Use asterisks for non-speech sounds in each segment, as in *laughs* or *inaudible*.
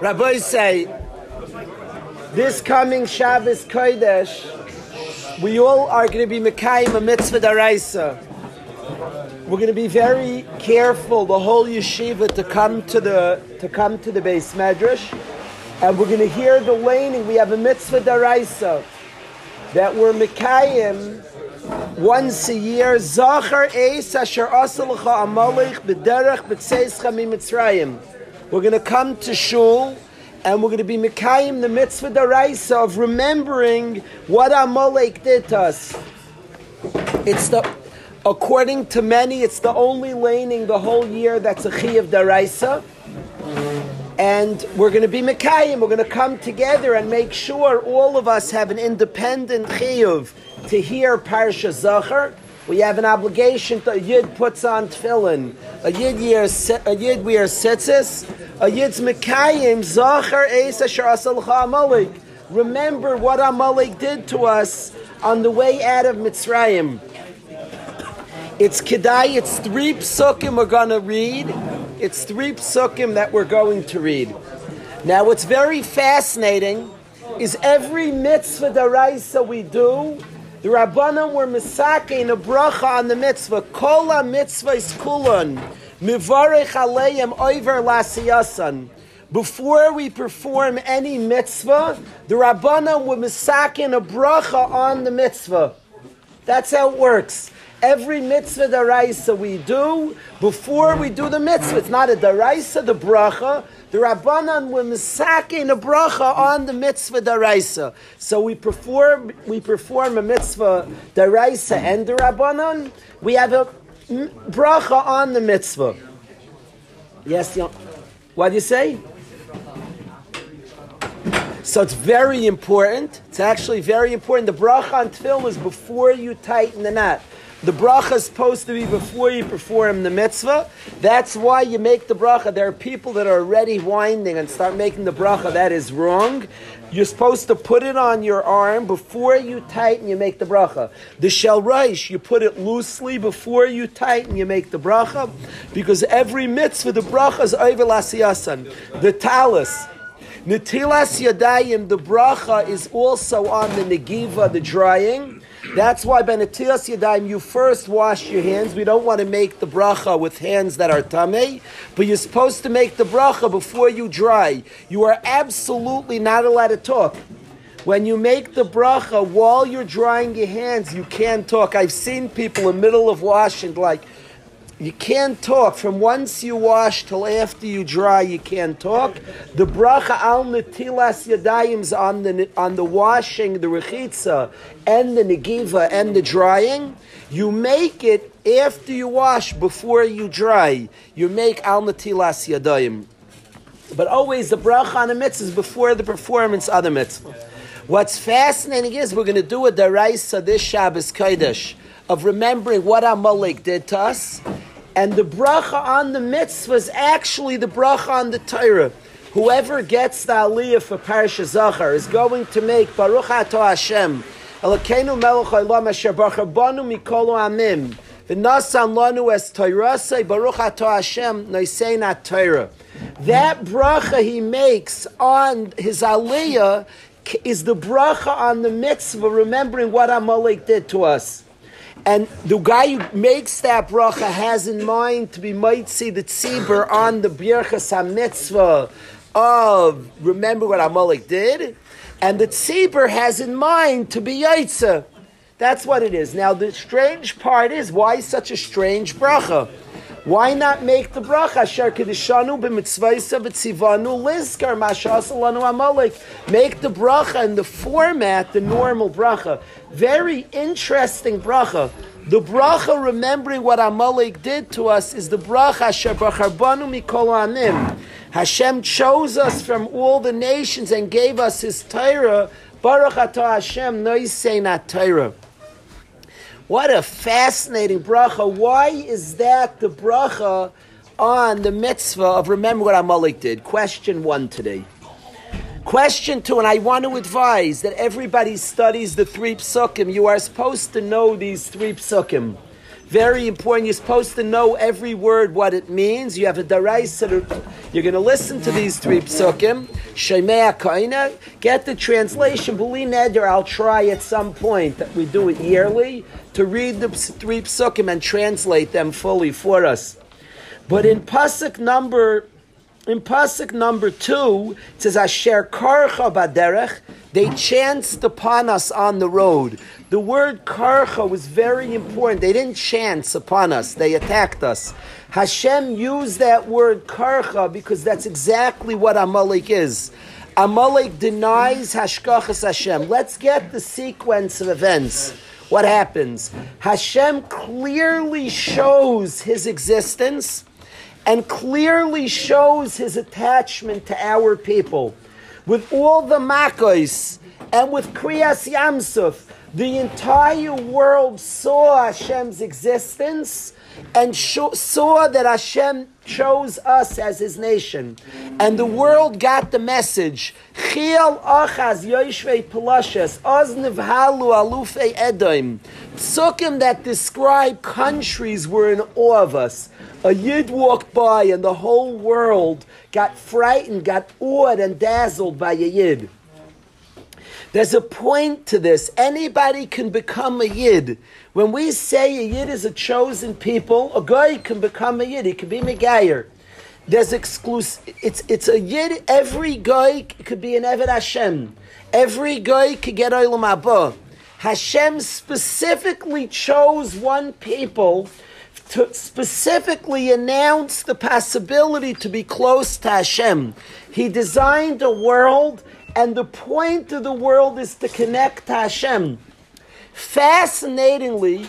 Rabbi say, this coming Shabbos Kodesh, we all are going to be Mekayim a mitzvah daraisa. We're going to be very careful, the whole yeshiva, to come to the to come to the beis medrash, and we're going to hear the laning. We have a mitzvah daraisa that we're Mekayim once a year. Zachar eis asher asalcha amalek b'derech b'tzeischa mitzrayim. We're going to come to shul and we're going to be Mekayim the mitzvah daraisa of remembering what Amalek did to us. It's the, according to many, it's the only laning the whole year that's a chi of daraisa. And we're going to be Mekayim. We're going to come together and make sure all of us have an independent chiyuv to hear Parsha Zachar we have an obligation to a yid puts on tefillin, a yid wears a yid wears tzitzis, a yid's mekayim zachar es asher asalcha Amalek. Remember what Amalek did to us on the way out of Mitzrayim. It's kedai. It's three psukim we're going to read. It's three psukim that we're going to read. Now, what's very fascinating is every mitzvah daraisa we do the Rabbanim were misakein a bracha on the mitzvah. Kola mitzvah is kulon. Mivarech aleim oiver lasiyasan. Before we perform any mitzvah, the Rabbanim were misakein a bracha on the mitzvah. That's how it works. Every mitzvah daraisa we do, before we do the mitzvah, it's not a daraisa, the bracha, the Rabbanan were misaking a bracha on the mitzvah daraisa. So we perform we perform a mitzvah daraisa and the Rabbanan. We have a bracha on the mitzvah. Yes, what do you say? So it's very important. It's actually very important. The bracha on tefillin is before you tighten the knot. The bracha is supposed to be before you perform the mitzvah. That's why you make the bracha. There are people that are already winding and start making the bracha. That is wrong. You're supposed to put it on your arm before you tighten, you make the bracha. The shel reish, you put it loosely before you tighten, you make the bracha. Because every mitzvah, the bracha is over. The talis, Natilas Yadayim, the bracha is also on the negiva, the drying. That's why Benetilas Yadayim, you first wash your hands. We don't want to make the bracha with hands that are tamei, but you're supposed to make the bracha before you dry. You are absolutely not allowed to talk. When you make the bracha while you're drying your hands, you can't talk. I've seen people in the middle of washing like you can't talk from once you wash till after you dry. You can't talk. The bracha al netilas yadayim's on the on the washing, the rechitza, and the negiva and the drying. You make it after you wash, before you dry. You make al netilas yadayim. But always the bracha on the mitzvah is before the performance of the mitzvah. What's fascinating is we're going to do a daraisa this Shabbos Kodesh of remembering what Amalek did to us and the bracha on the mitzvah is actually the bracha on the Torah. Whoever gets the aliyah for Parashat Zachar is going to make Baruch Ato Hashem. Elokeinu melech haolam asher banu mikolu amim. V'nasan lanu es Torah Baruch Ato Hashem noisein Torah. That bracha he makes on his aliyah is the bracha on the mitzvah, remembering what Amalek did to us. And the guy who makes that bracha has in mind to be might see the tzibur on the birchas mitzvah of remember what Amalek did, and the tzibur has in mind to be yaitza. That's what it is. Now the strange part is why such a strange bracha. Why not make the bracha? Asher kedishanu b'mitzvaysa v'tzivanu lizkar mashasalanu amalek. Make the bracha in the format, the normal bracha. Very interesting bracha. The bracha remembering what Amalek did to us is the bracha asher bacharbanu mikol anim. Hashem chose us from all the nations and gave us His Torah. Baruch atah Hashem noisei Torah. What a fascinating bracha. Why is that the bracha on the mitzvah of remember what Amalek did? Question one today. Question two, and I want to advise that everybody studies the three psukim. You are supposed to know these three psukim. Very important. You're supposed to know every word, what it means. You have a daraisa. You're going to listen to these three psukim. Shemea kaina. Get the translation. Beli neder. I'll try at some point that we do it yearly to read the three psukim and translate them fully for us. But in pasuk number in pasuk number two, it says Asher karcha baderech. They chanced upon us on the road. The word karcha was very important. They didn't chance upon us; they attacked us. Hashem used that word karcha because that's exactly what Amalek is. Amalek denies Hashkachas Hashem. Let's get the sequence of events. What happens? Hashem clearly shows his existence and clearly shows his attachment to our people. With all the Makos and with Kriyas Yamsuf, the entire world saw Hashem's existence and saw that Hashem chose us as his nation. And the world got the message. Chiel achaz yoshvei pelashes, oz nivhalu alufei edoim. Psukim that describe countries were in awe of us. A yid walked by and the whole world got frightened, got awed and dazzled by a yid. There's a point to this. Anybody can become a yid. When we say a yid is a chosen people, a guy can become a yid. He can be Megayer. There's exclusive. It's it's a yid. Every guy could be an Eved Hashem. Every guy could get Olam Haba. Hashem specifically chose one people to specifically announce the possibility to be close to Hashem. He designed a world and the point of the world is to connect to Hashem. Fascinatingly,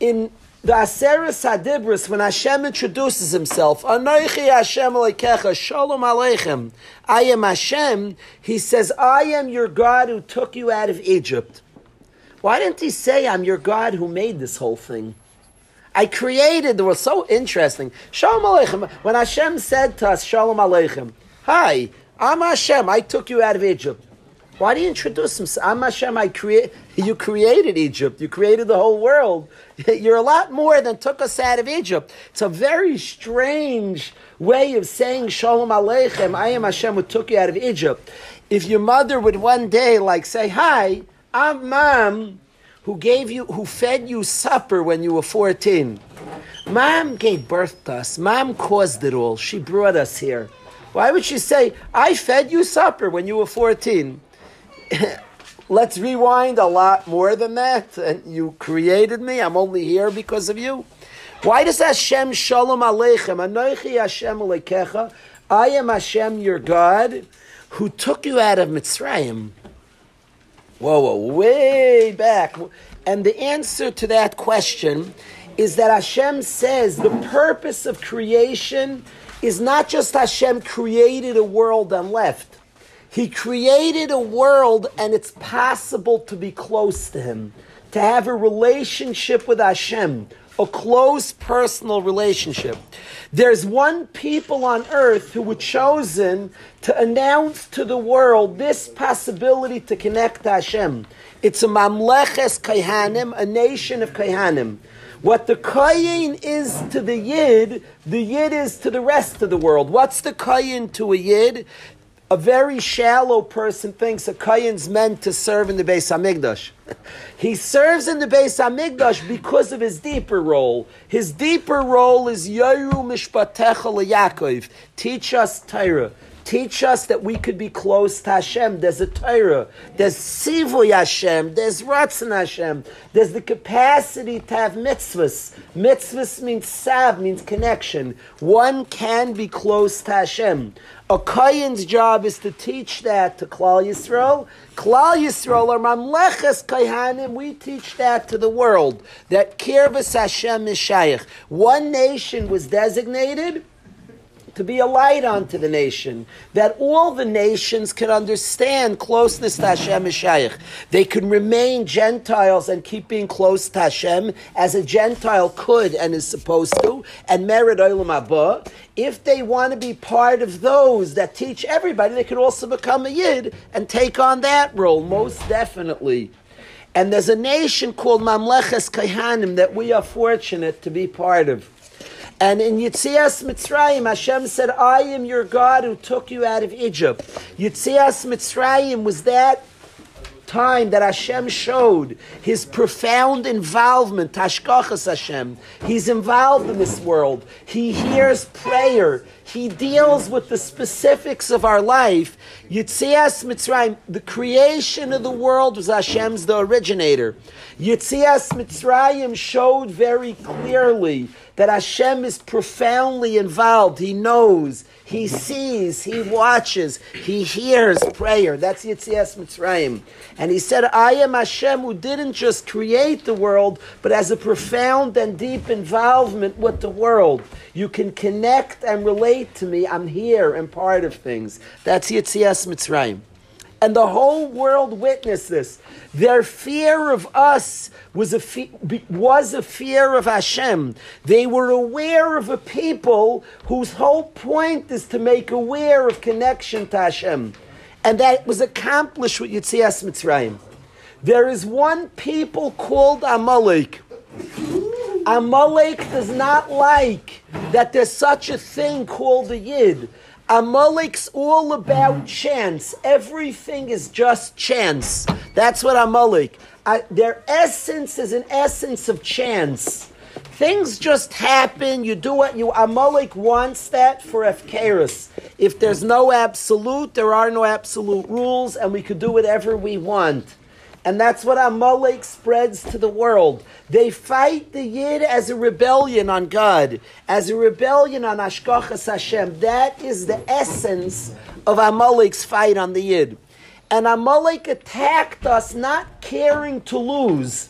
in the Aseres Hadibris, when Hashem introduces himself, Anoichi Hashem Aleikecha, Shalom Aleichem, I am Hashem, he says, I am your God who took you out of Egypt. Why didn't he say, I'm your God who made this whole thing? I created, it was so interesting. Shalom Aleichem, when Hashem said to us, Shalom Aleichem, Hi, I'm Hashem. I took you out of Egypt. Why do you introduce him? I'm Hashem. I create. You created Egypt. You created the whole world. *laughs* You're a lot more than took us out of Egypt. It's a very strange way of saying Shalom Aleichem. I am Hashem who took you out of Egypt. If your mother would one day like say, "Hi, I'm mom." Who gave you, who fed you supper when you were 14? Mom gave birth to us. Mom caused it all. She brought us here. Why would she say, I fed you supper when you were 14? *laughs* Let's rewind a lot more than that. And you created me. I'm only here because of you. Why does Hashem Shalom Aleichem, Anoichi Hashem Aleikecha, I am Hashem your God, who took you out of Mitzrayim? Whoa, whoa, way back. And the answer to that question is that Hashem says the purpose of creation is not just Hashem created a world and left. He created a world and it's possible to be close to Him, to have a relationship with Hashem, a close personal relationship. There's one people on earth who were chosen to announce to the world this possibility to connect to Hashem. It's a mamleches kaihanim, a nation of kaihanim. What the kayin is to the yid, the yid is to the rest of the world. What's the kayin to a yid? A very shallow person thinks a kayin's meant to serve in the Beis Hamikdash. *laughs* he serves in the Beis Hamikdash because of his deeper role. His deeper role is Yaru Mishpatecha Yaakov. Teach us Torah. Teach us that we could be close to Hashem. There's a Torah. There's Sivu Hashem. There's Ratzon Hashem. There's the capacity to have mitzvahs. Mitzvahs means sav, means connection. One can be close to Hashem. A Kayin's job is to teach that to Klal Yisrael. Klal Yisrael are Mamleches Kayhanim. We teach that to the world. That Kirvas Hashem is Shaykh. One nation was designated to be a light unto the nation, that all the nations can understand closeness to Hashem. They can remain Gentiles and keep being close to Hashem as a Gentile could and is supposed to, and merit Olam Haba. If they want to be part of those that teach everybody, they can also become a Yid and take on that role, most definitely. And there's a nation called Mamleches Kaihanim that we are fortunate to be part of. And in Yitzias Mitzrayim, Hashem said, I am your God who took you out of Egypt. Yitzias Mitzrayim was that time that Hashem showed his profound involvement, Tashkachas Hashem. He's involved in this world. He hears prayer. He deals with the specifics of our life. Yitzias Mitzrayim, the creation of the world was Hashem's the originator. Yitzias Mitzrayim showed very clearly that Hashem is profoundly involved. He knows, He sees, He watches, He hears prayer. That's Yitzias Mitzrayim. And He said, I am Hashem who didn't just create the world, but has a profound and deep involvement with the world. You can connect and relate to me. I'm here and part of things. That's Yitzias Mitzrayim. And the whole world witnessed this. Their fear of us was a, fe- was a fear of Hashem. They were aware of a people whose whole point is to make aware of connection to Hashem. And that was accomplished with Yitzias Mitzrayim. There is one people called Amalek. Amalek does not like that there's such a thing called a Yid. Amalek's all about chance. Everything is just chance. That's what Amalek. Uh, their essence is an essence of chance. Things just happen. You do what you. Amalek wants that for Efkeris. If there's no absolute, there are no absolute rules, and we could do whatever we want. And that's what Amalek spreads to the world. They fight the Yid as a rebellion on God, as a rebellion on Ashkachas Hashem. That is the essence of Amalek's fight on the Yid. And Amalek attacked us not caring to lose.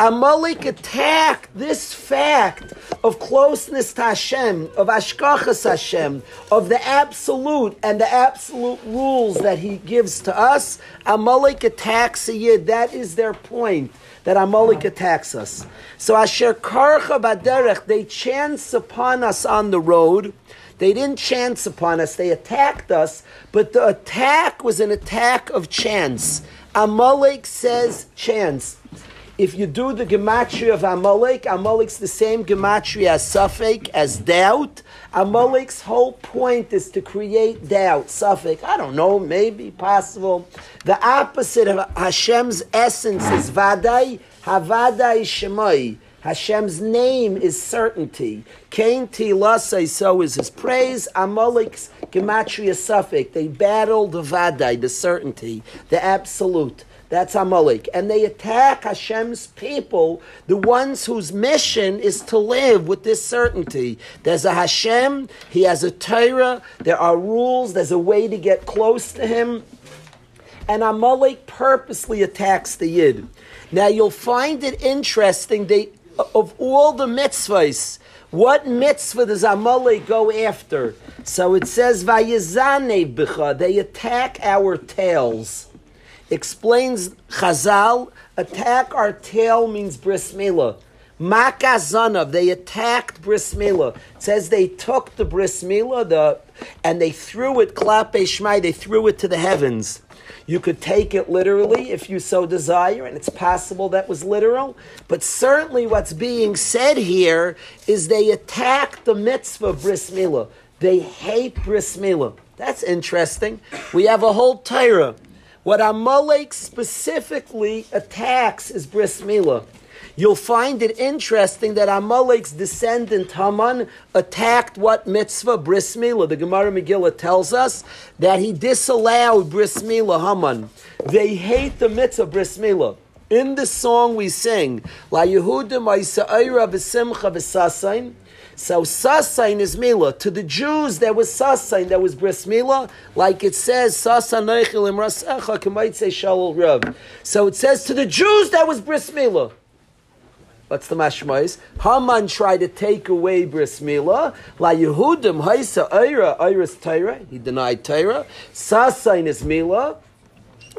Amalek attacked this fact of closeness to Hashem, of Ashkachas Hashem, of the absolute and the absolute rules that He gives to us. Amalek attacks a Yid. That is their point, that Amalek uh-huh. attacks us. So Asher Karcha Baderech, they chance upon us on the road. They didn't chance upon us, they attacked us, but the attack was an attack of chance. Amalek says chance. If you do the gematria of Amalek, Amalek's the same gematria as safek, as doubt. Amalek's whole point is to create doubt. safek, I don't know, maybe, possible. The opposite of Hashem's essence is Vadai, Havadai Shemai. Hashem's name is certainty. Kain Tilasai, so is his praise. Amalek's gematria safek. They battle the Vadai, the certainty, the absolute. That's Amalek. And they attack Hashem's people, the ones whose mission is to live with this certainty. There's a Hashem, he has a Torah, there are rules, there's a way to get close to him. And Amalek purposely attacks the Yid. Now you'll find it interesting, they, of all the mitzvahs, what mitzvah does Amalek go after? So it says, bicha, they attack our tails explains Chazal, attack our tail means bris milah. They attacked bris milah. It says they took the bris milah, the, and they threw it, klape shmai, they threw it to the heavens. You could take it literally if you so desire, and it's possible that was literal. But certainly what's being said here is they attack the mitzvah bris milah. They hate bris milah. That's interesting. We have a whole Torah what Amalek specifically attacks is Bris Milah. You'll find it interesting that Amalek's descendant Haman attacked what mitzvah bris milah. The Gemara Megillah tells us that he disallowed bris milah Haman. They hate the mitzvah bris milah. In the song we sing, La Yehuda Ma'isa'ira V'Simcha V'Sasain, so sasain is mila. To the Jews, there was sasain, there was bris mila, like it says, sasan imrasecha k'mayit say shalol rav. So it says to the Jews, there was bris mila. What's the mashmais? Haman tried to take away bris mila. La Yehudim haisa ayra ayras Torah. He denied Torah. Sasain is mila.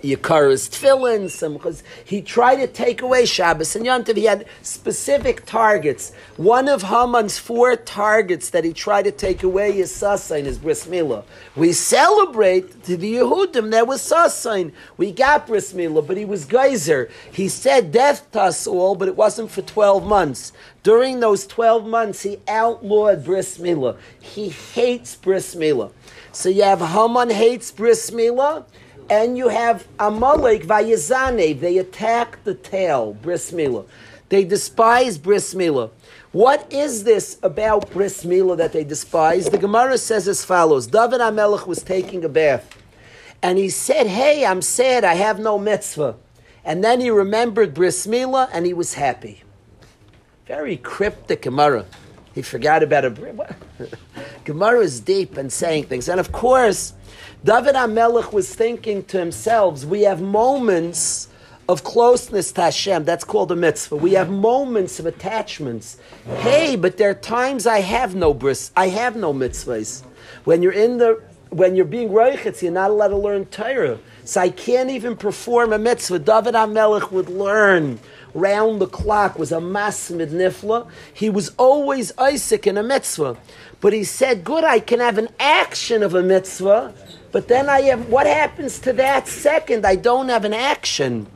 Yikaris tefillin, some because he tried to take away Shabbos and Yontiv. He had specific targets. One of Haman's four targets that he tried to take away is Sasain, his bris milah. We celebrate to the Yehudim that was Sasain. We got bris milah, but he was geyser. He said death to us all, but it wasn't for twelve months. During those twelve months, he outlawed bris milah. He hates bris milah. So you have Haman hates bris milah and you have Amalek Vayazanev. They attack the tail, bris milah. They despise bris milah. What is this about bris milah that they despise? The Gemara says as follows: David HaMelech was taking a bath, and he said, "Hey, I'm sad. I have no mitzvah." And then he remembered bris milah, and he was happy. Very cryptic Gemara. He forgot about a *laughs* Gemara is deep and saying things, and of course. David HaMelech was thinking to himself, we have moments of closeness to Hashem. That's called a mitzvah. We have moments of attachments. Hey, but there are times I have no bris, I have no mitzvahs. When you're in the when you're being reichitz, you're not allowed to learn Torah. So I can't even perform a mitzvah. David HaMelech would learn round the clock, was a masmid nifla. He was always Isaac in a mitzvah. But he said, good, I can have an action of a mitzvah, but then I have, what happens to that second? I don't have an action.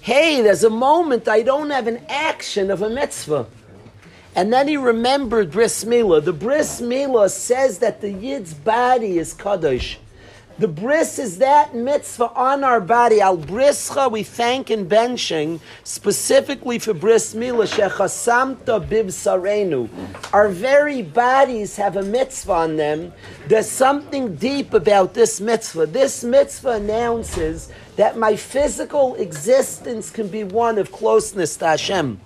Hey, there's a moment I don't have an action of a mitzvah. And then he remembered Bris Milah. The Bris Milah says that the Yid's body is Kaddish. The bris is that mitzvah on our body. Al brischa, we thank in benching specifically for bris milah shechasamta bib sarenu. Our very bodies have a mitzvah on them. There's something deep about this mitzvah. This mitzvah announces that my physical existence can be one of closeness to Hashem.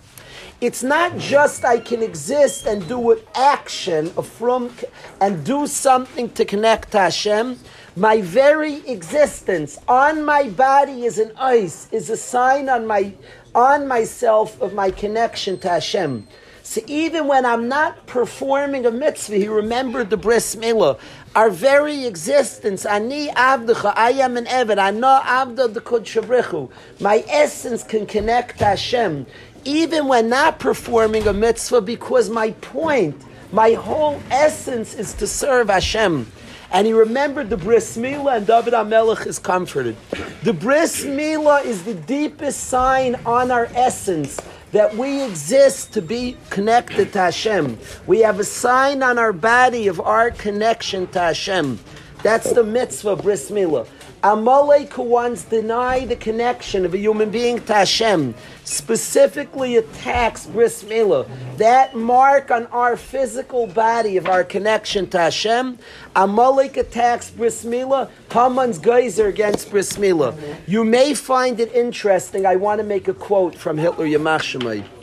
It's not just I can exist and do an action from and do something to connect to Hashem my very existence on my body is an ice, is a sign on my on myself of my connection to Hashem. So even when I'm not performing a mitzvah, he remembered the bris milah. Our very existence, ani avdecha, I am an eved, know avda the. My essence can connect to Hashem, even when not performing a mitzvah, because my point, my whole essence is to serve Hashem. And he remembered the bris milah, and David HaMelech is comforted. The bris milah is the deepest sign on our essence that we exist to be connected to Hashem. We have a sign on our body of our connection to Hashem. That's the mitzvah bris milah. Amalek who once deny the connection of a human being to Hashem specifically attacks bris milah, that mark on our physical body of our connection to Hashem. Amalek attacks bris milah, Haman's geyser against bris milah. You may find it interesting. I want to make a quote from Hitler Yamach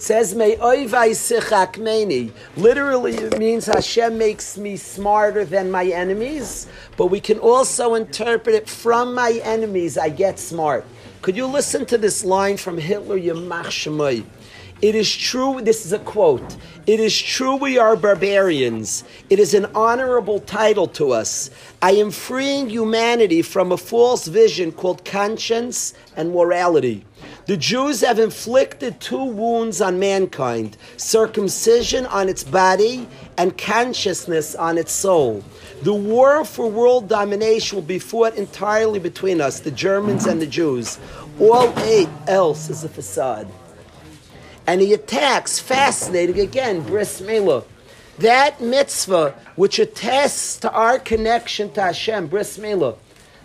says me meni. Literally, it means Hashem makes me smarter than my enemies. But we can also interpret it from my enemies. I get smart. Could you listen to this line from Hitler Yamach It is true, this is a quote. It is true we are barbarians. It is an honorable title to us. I am freeing humanity from a false vision called conscience and morality. The Jews have inflicted two wounds on mankind circumcision on its body and consciousness on its soul. The war for world domination will be fought entirely between us, the Germans and the Jews. All eight else is a facade. And he attacks, fascinating again, bris. That mitzvah which attests to our connection to Hashem, bris.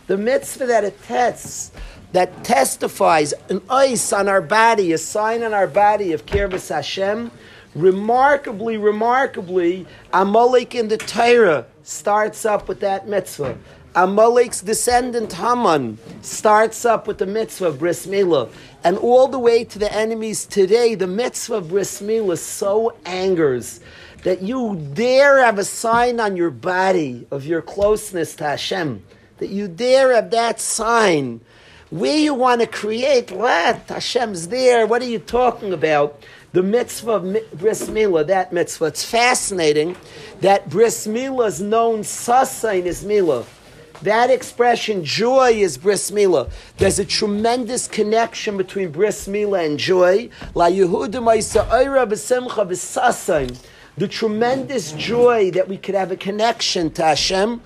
The mitzvah that attests that testifies an ice on our body, a sign on our body of Kirvas Hashem. Remarkably, remarkably, Amalek in the Torah starts up with that mitzvah. Amalek's descendant Haman starts up with the mitzvah of Bris Milah. And all the way to the enemies today, the mitzvah of Bris Milah so angers that you dare have a sign on your body of your closeness to Hashem. That you dare have that sign where you want to create what? Hashem's there. What are you talking about? The mitzvah of bris milah, that mitzvah. It's fascinating that bris milah is known sasain is milah. That expression, joy, is bris milah. There's a tremendous connection between bris milah and joy. La Yehuda Ma'isa b'sasain. The tremendous joy that we could have a connection to Hashem.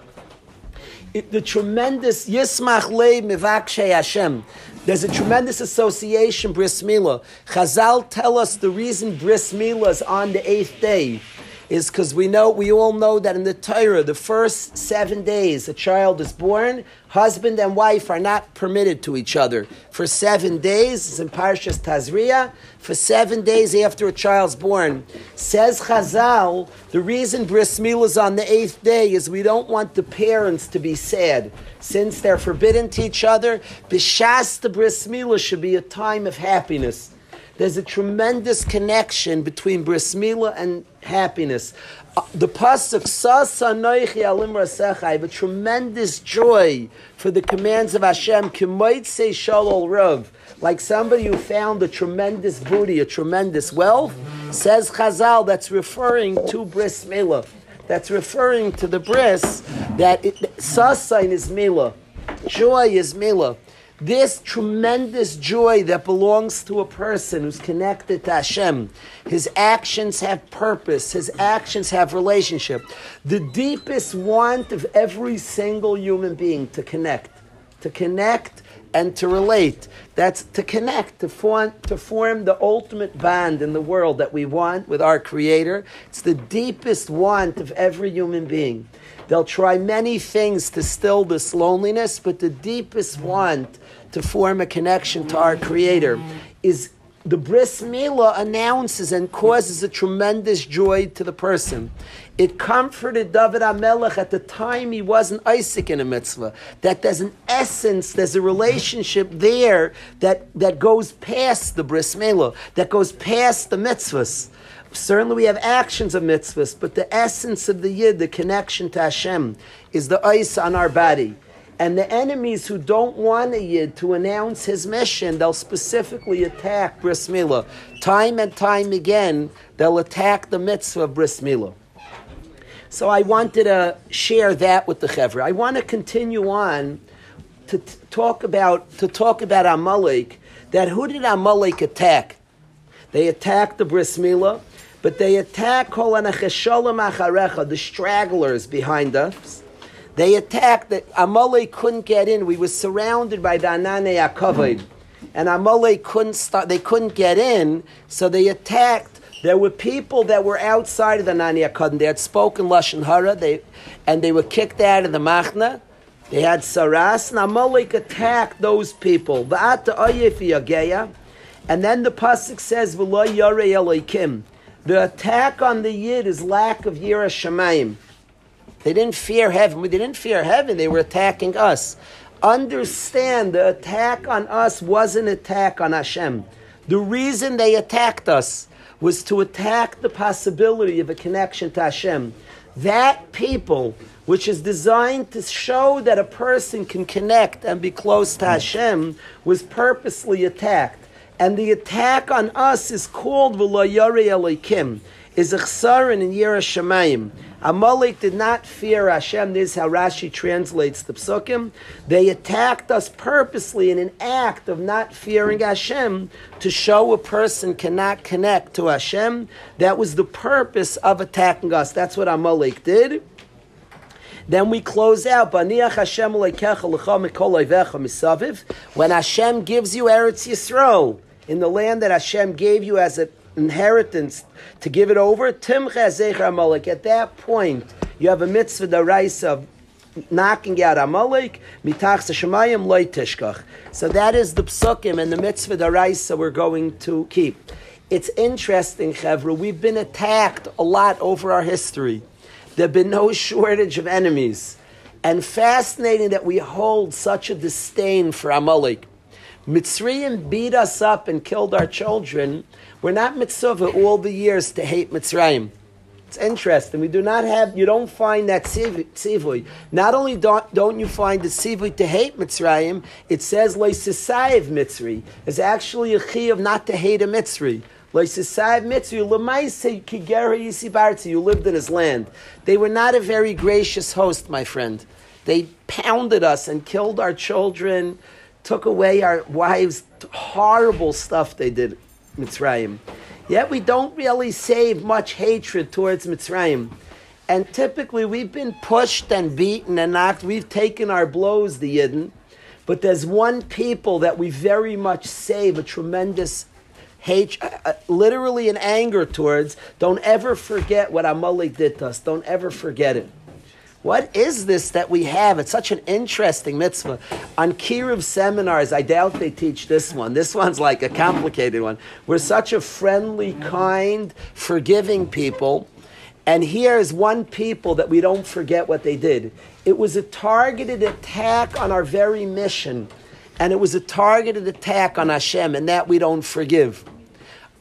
It, the tremendous yismach leib mivakshe Hashem. There's a tremendous association, bris milah. Chazal tell us the reason bris milah is on the eighth day is because we know we all know that in the Torah, the first seven days a child is born, husband and wife are not permitted to each other for seven days. It's in Parshas Tazria. For seven days after a child's born, says Chazal, the reason bris milah is on the eighth day is we don't want the parents to be sad since they're forbidden to each other. Bishas the bris milah should be a time of happiness. There's a tremendous connection between bris milah and happiness. Uh, the pasuk sasa noichi alim rasecha. I have a tremendous joy for the commands of Hashem. Say shalol rav. Like somebody who found a tremendous booty, a tremendous wealth, says Chazal, that's referring to bris milah. That's referring to the bris that it, sasain is milah. Joy is milah. This tremendous joy that belongs to a person who's connected to Hashem, his actions have purpose, his actions have relationship. The deepest want of every single human being to connect, to connect and to relate. That's to connect, to form, to form the ultimate bond in the world that we want with our Creator. It's the deepest want of every human being. They'll try many things to still this loneliness, but the deepest want to form a connection to our Creator is the bris milah announces and causes a tremendous joy to the person. It comforted David HaMelech at the time he wasn't Isaac in a mitzvah. That there's an essence, there's a relationship there that, that goes past the bris milah, that goes past the mitzvahs. Certainly, we have actions of mitzvahs, but the essence of the yid, the connection to Hashem, is the ice on our body. And the enemies who don't want a yid to announce his mission, they'll specifically attack bris milah. Time and time again, they'll attack the mitzvah of bris milah. So I wanted to share that with the chevra. I want to continue on to t- talk about to talk about Amalek. That who did Amalek attack? They attacked the bris milah. But they attack the stragglers behind us. They attacked that Amalek couldn't get in. We were surrounded by the Anane Akavod. And Amalek couldn't start, they couldn't get in, so they attacked. There were people that were outside of the Anane Akavod. They had spoken Lashon Hara, they, and they were kicked out of the Machna. They had Saras, and Amalek attacked those people. And then the Pasuk says. The attack on the Yid is lack of Yira Shemayim. They didn't fear heaven. They didn't fear heaven. They were attacking us. Understand the attack on us was an attack on Hashem. The reason they attacked us was to attack the possibility of a connection to Hashem. That people, which is designed to show that a person can connect and be close to Hashem, was purposely attacked. And the attack on us is called V'layari Elokim, is a chsarin in Yera Shemayim. Amalek did not fear Hashem. This is how Rashi translates the psukim. They attacked us purposely in an act of not fearing Hashem to show a person cannot connect to Hashem. That was the purpose of attacking us. That's what Amalek did. Then we close out. When Hashem gives you Eretz Yisrael, in the land that Hashem gave you as an inheritance to give it over, Timcha Amalek. At that point, you have a mitzvah the of knocking out Amalek, mitach shemayim loy tishkach. So that is the psukim and the mitzvah the we're going to keep. It's interesting, Chevra, we've been attacked a lot over our history. There have been no shortage of enemies. And fascinating that we hold such a disdain for Amalek. Mitzrayim beat us up and killed our children. We're not mitzvah all the years to hate Mitzrayim. It's interesting. We do not have, you don't find that tzivui. Not only don't, don't you find the tzivui to hate Mitzrayim, it says leisisayev Mitzri. It's actually a chi of not to hate a Mitzri. Leisisayev Mitzri, lemaise kigera yisibartzi, you lived in his land. They were not a very gracious host, my friend. They pounded us and killed our children, took away our wives. Horrible stuff they did, Mitzrayim. Yet we don't really save much hatred towards Mitzrayim. And typically we've been pushed and beaten and knocked. We've taken our blows, the Yidden. But there's one people that we very much save a tremendous hate, uh, uh, literally an anger towards. Don't ever forget what Amalek did to us. Don't ever forget it. What is this that we have? It's such an interesting mitzvah. On Kiruv seminars, I doubt they teach this one. This one's like a complicated one. We're such a friendly, kind, forgiving people. And here's one people that we don't forget what they did. It was a targeted attack on our very mission. And it was a targeted attack on Hashem, and that we don't forgive.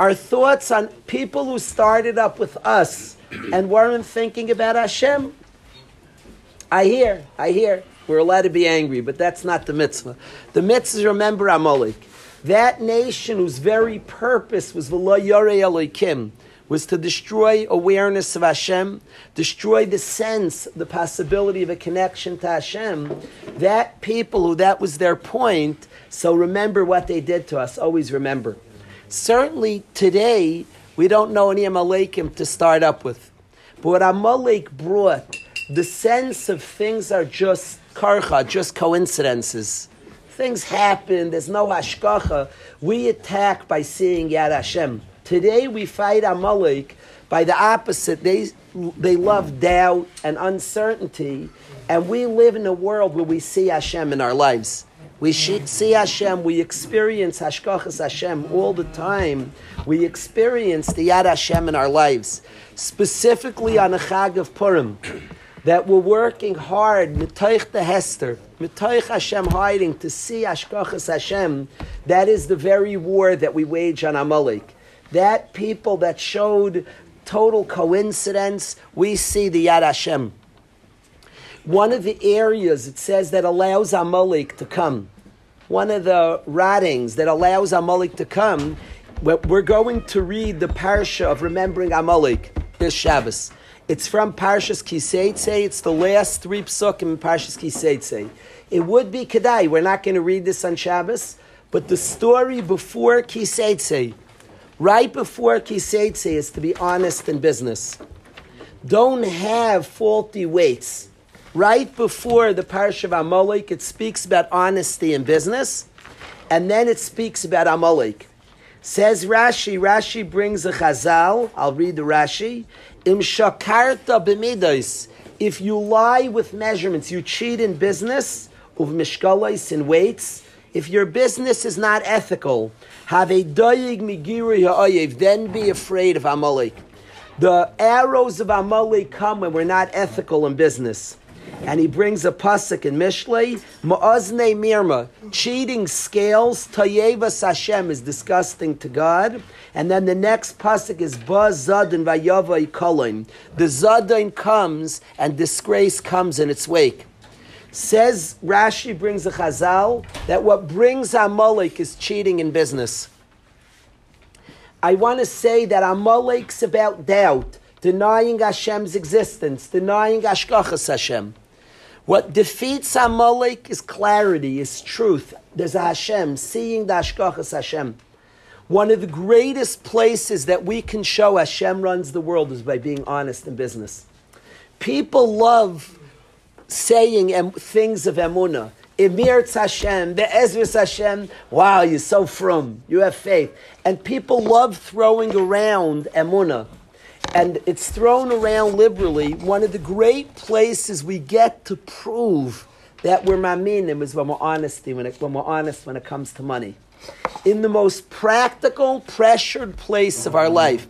Our thoughts on people who started up with us and weren't thinking about Hashem, I hear, I hear. We're allowed to be angry, but that's not the mitzvah. The mitzvah is remember Amalek. That nation whose very purpose was V'lo Yorei Elohim, was to destroy awareness of Hashem, destroy the sense, the possibility of a connection to Hashem. That people who that was their point, so remember what they did to us. Always remember. Certainly today, we don't know any Amalekim to start up with. But what Amalek brought the sense of things are just karcha, just coincidences. Things happen, there's no hashkacha. We attack by seeing Yad Hashem. Today we fight Amalek by the opposite. They, they love doubt and uncertainty, and we live in a world where we see Hashem in our lives. We see Hashem, we experience Hashkachas Hashem all the time. We experience the Yad Hashem in our lives, specifically on the Chag of Purim that we're working hard, mitoich the Hester, mitoich Hashem hiding to see Ashkachas Hashem, that is the very war that we wage on Amalek. That people that showed total coincidence, we see the Yad Hashem. One of the areas it says that allows Amalek to come, one of the writings that allows Amalek to come, we're going to read the parsha of remembering Amalek this Shabbos. It's from Parshas Kiseitse. It's the last three psukim in Parshas Kiseitse. It would be Kedai. We're not going to read this on Shabbos, but the story before Kiseitse, right before Kiseitse, is to be honest in business. Don't have faulty weights. Right before the Parsha of Amalek, it speaks about honesty in business, and then it speaks about Amalek. Says Rashi, Rashi brings a chazal. I'll read the Rashi. Im shakarta b'midos. If you lie with measurements, you cheat in business, of mishkalais in weights. If your business is not ethical, have a doyig migiri ha'oyev, then be afraid of Amalek. The arrows of Amalek come when we're not ethical in business and he brings a pasuk in Mishlei, Ma'azne Mirma, cheating scales, Tayeva Hashem is disgusting to God. And then the next pasuk is Ba Zadin Vayava Ikolim. The Zadin comes and disgrace comes in its wake. Says Rashi brings a chazal that what brings Amalek is cheating in business. I want to say that Amalek's about doubt denying Hashem's existence, denying Ashkachas Hashem. What defeats Amalek is clarity, is truth. There's Hashem, seeing the Ashkachas Hashem. One of the greatest places that we can show Hashem runs the world is by being honest in business. People love saying em- things of Emunah. Emir Hashem, Be'ezris Hashem. Wow, you're so from. You have faith. And people love throwing around Emunah and it's thrown around liberally. One of the great places we get to prove that we're maminim is when we're honesty, when, it, when we're honest when it comes to money. In the most practical, pressured place of our life,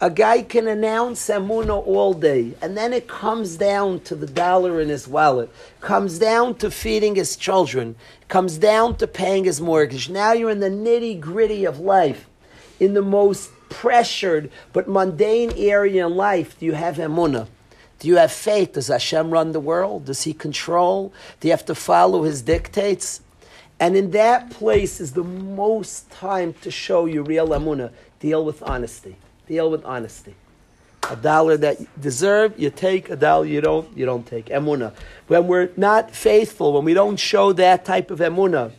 a guy can announce Amuna all day, and then it comes down to the dollar in his wallet, comes down to feeding his children, comes down to paying his mortgage. Now you're in the nitty gritty of life, in the most pressured but mundane area in life do you have emunah? Do you have faith? Does Hashem run the world? Does He control? Do you have to follow His dictates? And in that place is the most time to show you real emunah. Deal with honesty. Deal with honesty. A dollar that you deserve, you take. A dollar you don't, you don't take. Emuna. When we're not faithful, when we don't show that type of emuna,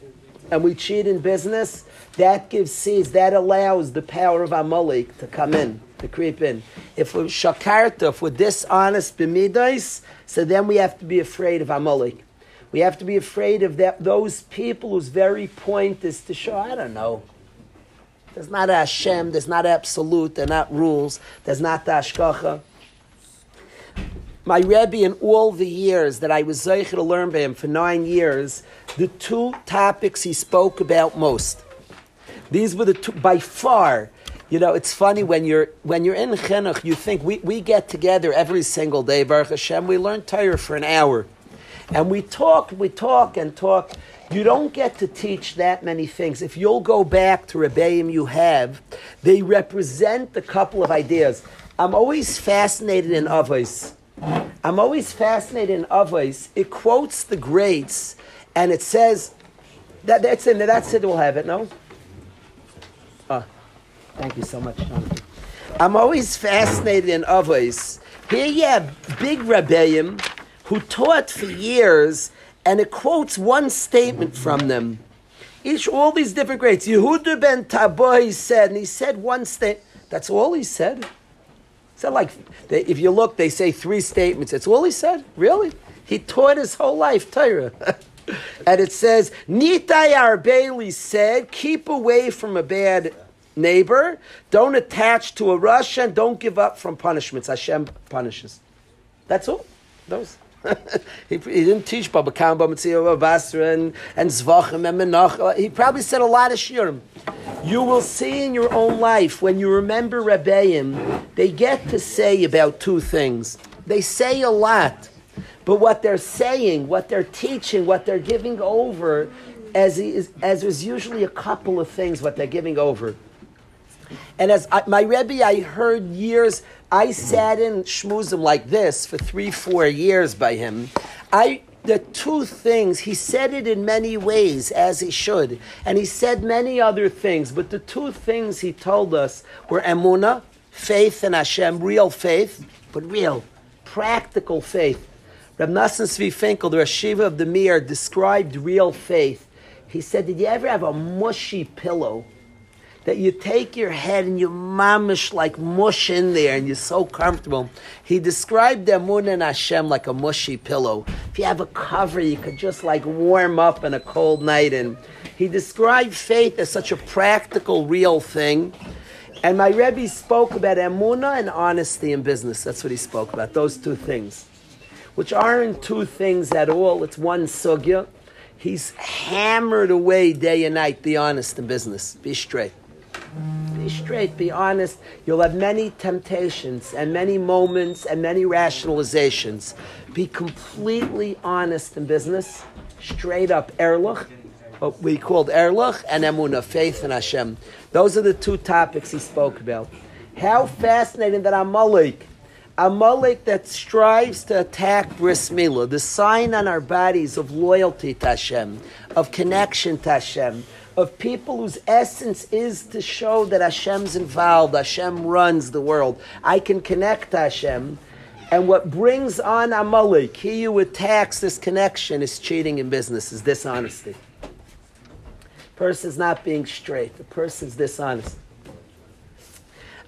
and we cheat in business, that gives seeds, that allows the power of Amalek to come in, to creep in. If we're shakarta, if we're dishonest b'midas, so then we have to be afraid of Amalek. We have to be afraid of that, those people whose very point is to show, I don't know. There's not a Hashem, there's not absolute, there's not rules, there's not the Ashkacha. My Rebbe, in all the years that I was Zeicher to learn by him for nine years, the two topics he spoke about most. These were the two, by far, you know, it's funny when you're when you're in chinuch, you think we, we get together every single day, Baruch Hashem, we learn Torah for an hour. And we talk, we talk and talk. You don't get to teach that many things. If you'll go back to Rebbeim you have, they represent a couple of ideas. I'm always fascinated in Avos. I'm always fascinated in Avos. It quotes the greats and it says, that, that's it, that's it, we'll have it, no? Oh, thank you so much, Jonathan. I'm always fascinated in Avos. Here you have big Rebbeim who taught for years, and it quotes one statement from them. Each, all these different greats. Yehuda ben Taboy said, and he said one statement. That's all he said. It's like, they, if you look, they say three statements. That's all he said? Really? He taught his whole life Torah. *laughs* and it says, Nitai Arbeli said, keep away from a bad neighbor, don't attach to a rasha, don't give up from punishments. Hashem punishes. That's all. Those. *laughs* he, he, didn't teach Baba Khan, Baba and, and Zvachim, and Menach. Uh, he probably said a lot of shiurim. You will see in your own life, when you remember Rebbeim, they get to say about two things. They say a lot, but what they're saying, what they're teaching, what they're giving over, as, is, as is usually a couple of things, what they're giving over. And as I, my Rebbe, I heard years, I sat in shmuzim like this for three, four years by him. I the two things he said it in many ways as he should, and he said many other things. But the two things he told us were emuna, faith in Hashem, real faith, but real, practical faith. Reb Nosson Tzvi Finkel, the Rashiva of the Mir, described real faith. He said, "Did you ever have a mushy pillow?" That you take your head and you mamish like mush in there and you're so comfortable. He described the and Hashem like a mushy pillow. If you have a cover, you could just like warm up in a cold night. And he described faith as such a practical, real thing. And my Rebbe spoke about emuna and honesty in business. That's what he spoke about, those two things. Which aren't two things at all, it's one sugya. He's hammered away day and night, be honest in business, be straight. Be straight, be honest. You'll have many temptations and many moments and many rationalizations. Be completely honest in business, straight up erluch, what we called erluch, and emuna, faith in Hashem. Those are the two topics he spoke about. How fascinating that Amalek, Amalek that strives to attack bris milah, the sign on our bodies of loyalty to Hashem, of connection to Hashem, of people whose essence is to show that Hashem's involved, Hashem runs the world. I can connect to Hashem. And what brings on Amalek, he who attacks this connection, is cheating in business, is dishonesty. Person's not being straight. The person's dishonest.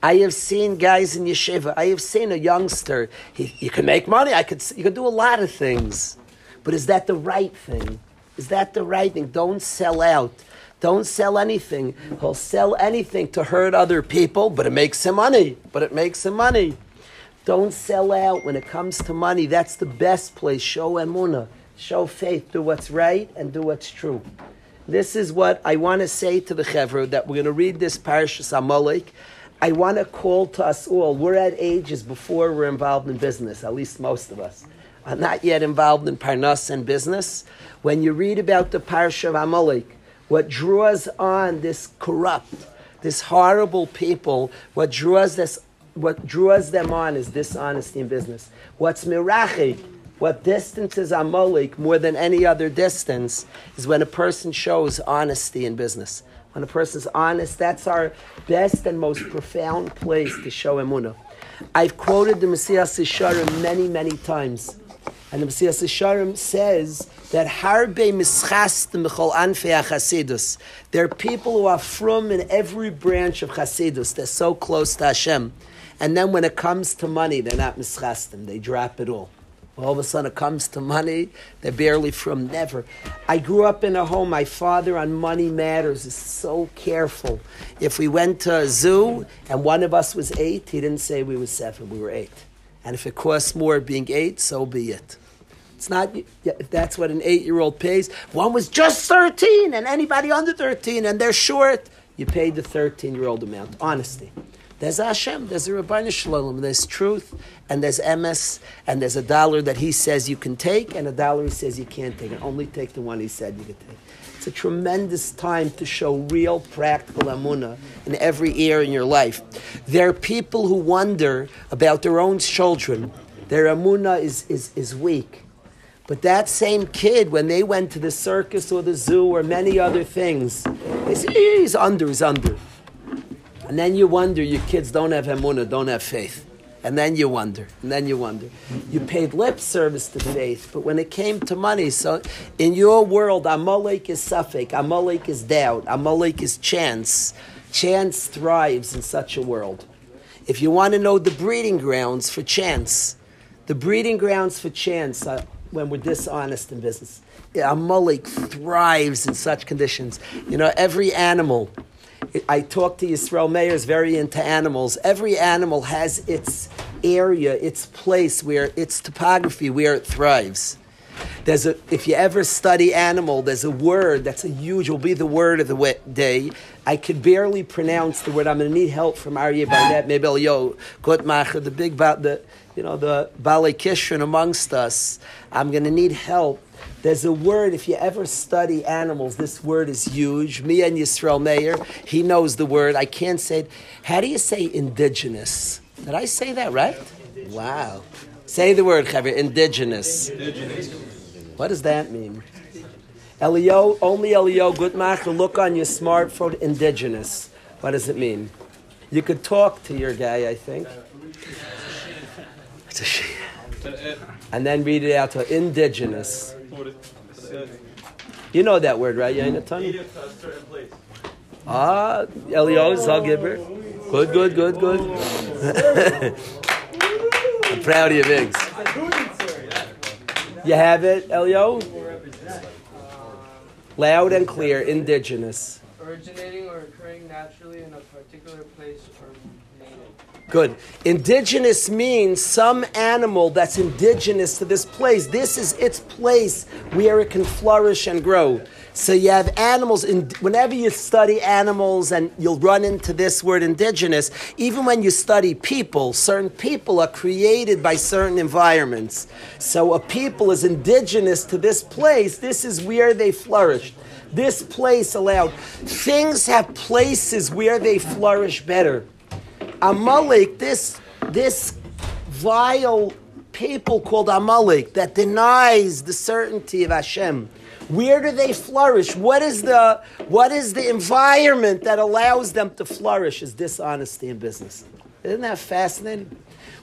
I have seen guys in yeshiva. I have seen a youngster. He, you can make money. I could. You can do a lot of things, but is that the right thing? Is that the right thing? Don't sell out. Don't sell anything. He'll sell anything to hurt other people, but it makes him money. But it makes him money. Don't sell out when it comes to money. That's the best place. Show emuna. Show faith. Do what's right and do what's true. This is what I want to say to the chevra that we're going to read this parashas Amalek. I want to call to us all. We're at ages before we're involved in business. At least most of us are not yet involved in parnas and business. When you read about the parsha of Amalek, what draws on this corrupt, this horrible people, what draws this, what draws them on is dishonesty in business. What's mirachi, what distances Amalek more than any other distance is when a person shows honesty in business. When a person's honest, that's our best and most profound place to show emunah. I've quoted the Mesillas Yesharim many, many times. And the Mesillas Yesharim says that Harbe Mischast Michol Anfei Chasidus. There are people who are from in every branch of Chasidus. They're so close to Hashem. And then when it comes to money, they're not mischastim. They drop it all. All of a sudden it comes to money, they're barely from never. I grew up in a home, my father on money matters is so careful. If we went to a zoo and one of us was eight, he didn't say we were seven, we were eight. And if it costs more being eight, so be it. It's not, if that's what an eight year old pays. One was just 13, and anybody under 13, and they're short, you pay the 13 year old amount. Honesty. There's Hashem, there's a Rabbi Shalom, there's truth, and there's emes, and there's a dollar that he says you can take, and a dollar he says you can't take, and only take the one he said you could take. It's a tremendous time to show real practical emuna in every area in your life. There are people who wonder about their own children. Their emuna is, is, is weak. But that same kid, when they went to the circus or the zoo or many other things, they say, eh, he's under, he's under. And then you wonder, your kids don't have emunah, don't have faith. And then you wonder, and then you wonder. You paid lip service to faith, but when it came to money, so in your world, Amalek is safek, Amalek is doubt, Amalek is chance. Chance thrives in such a world. If you want to know the breeding grounds for chance, the breeding grounds for chance are when we're dishonest in business. a Amalek thrives in such conditions. You know, every animal I talked to Yisrael Meir is very into animals. Every animal has its area, its place where its topography where it thrives. There's a, if you ever study animal, there's a word that's a huge, will be the word of the day. I could barely pronounce the word. I'm going to need help from Aryeh Barnett, maybe Yo Gutmacher, the big, the you know, the Bale Kishrin amongst us. I'm going to need help there's a word, if you ever study animals, this word is huge. Me and Yisrael Meir, he knows the word. I can't say it. How do you say indigenous? Did I say that right? Wow. Say the word, Chaver, indigenous. indigenous. What does that mean? Elio, only Elio Gutmacher, look on your smartphone, indigenous. What does it mean? You could talk to your guy, I think. It's a she. And then read it out to indigenous. You know that word, right? Yaina Tani? Ah, Elio Zalgiber. Good, good, good, good. *laughs* I'm proud of you, Biggs. You have it, Elio? Loud and clear, indigenous. Originating or occurring naturally in a particular place Good. Indigenous means some animal that's indigenous to this place. This is its place where it can flourish and grow. So you have animals, in, whenever you study animals and you'll run into this word indigenous, even when you study people, certain people are created by certain environments. So a people is indigenous to this place, this is where they flourished. This place allowed. Things have places where they flourish better. Amalek, this, this vile people called Amalek that denies the certainty of Hashem. Where do they flourish? What is the what is the environment that allows them to flourish? Is dishonesty in business. Isn't that fascinating?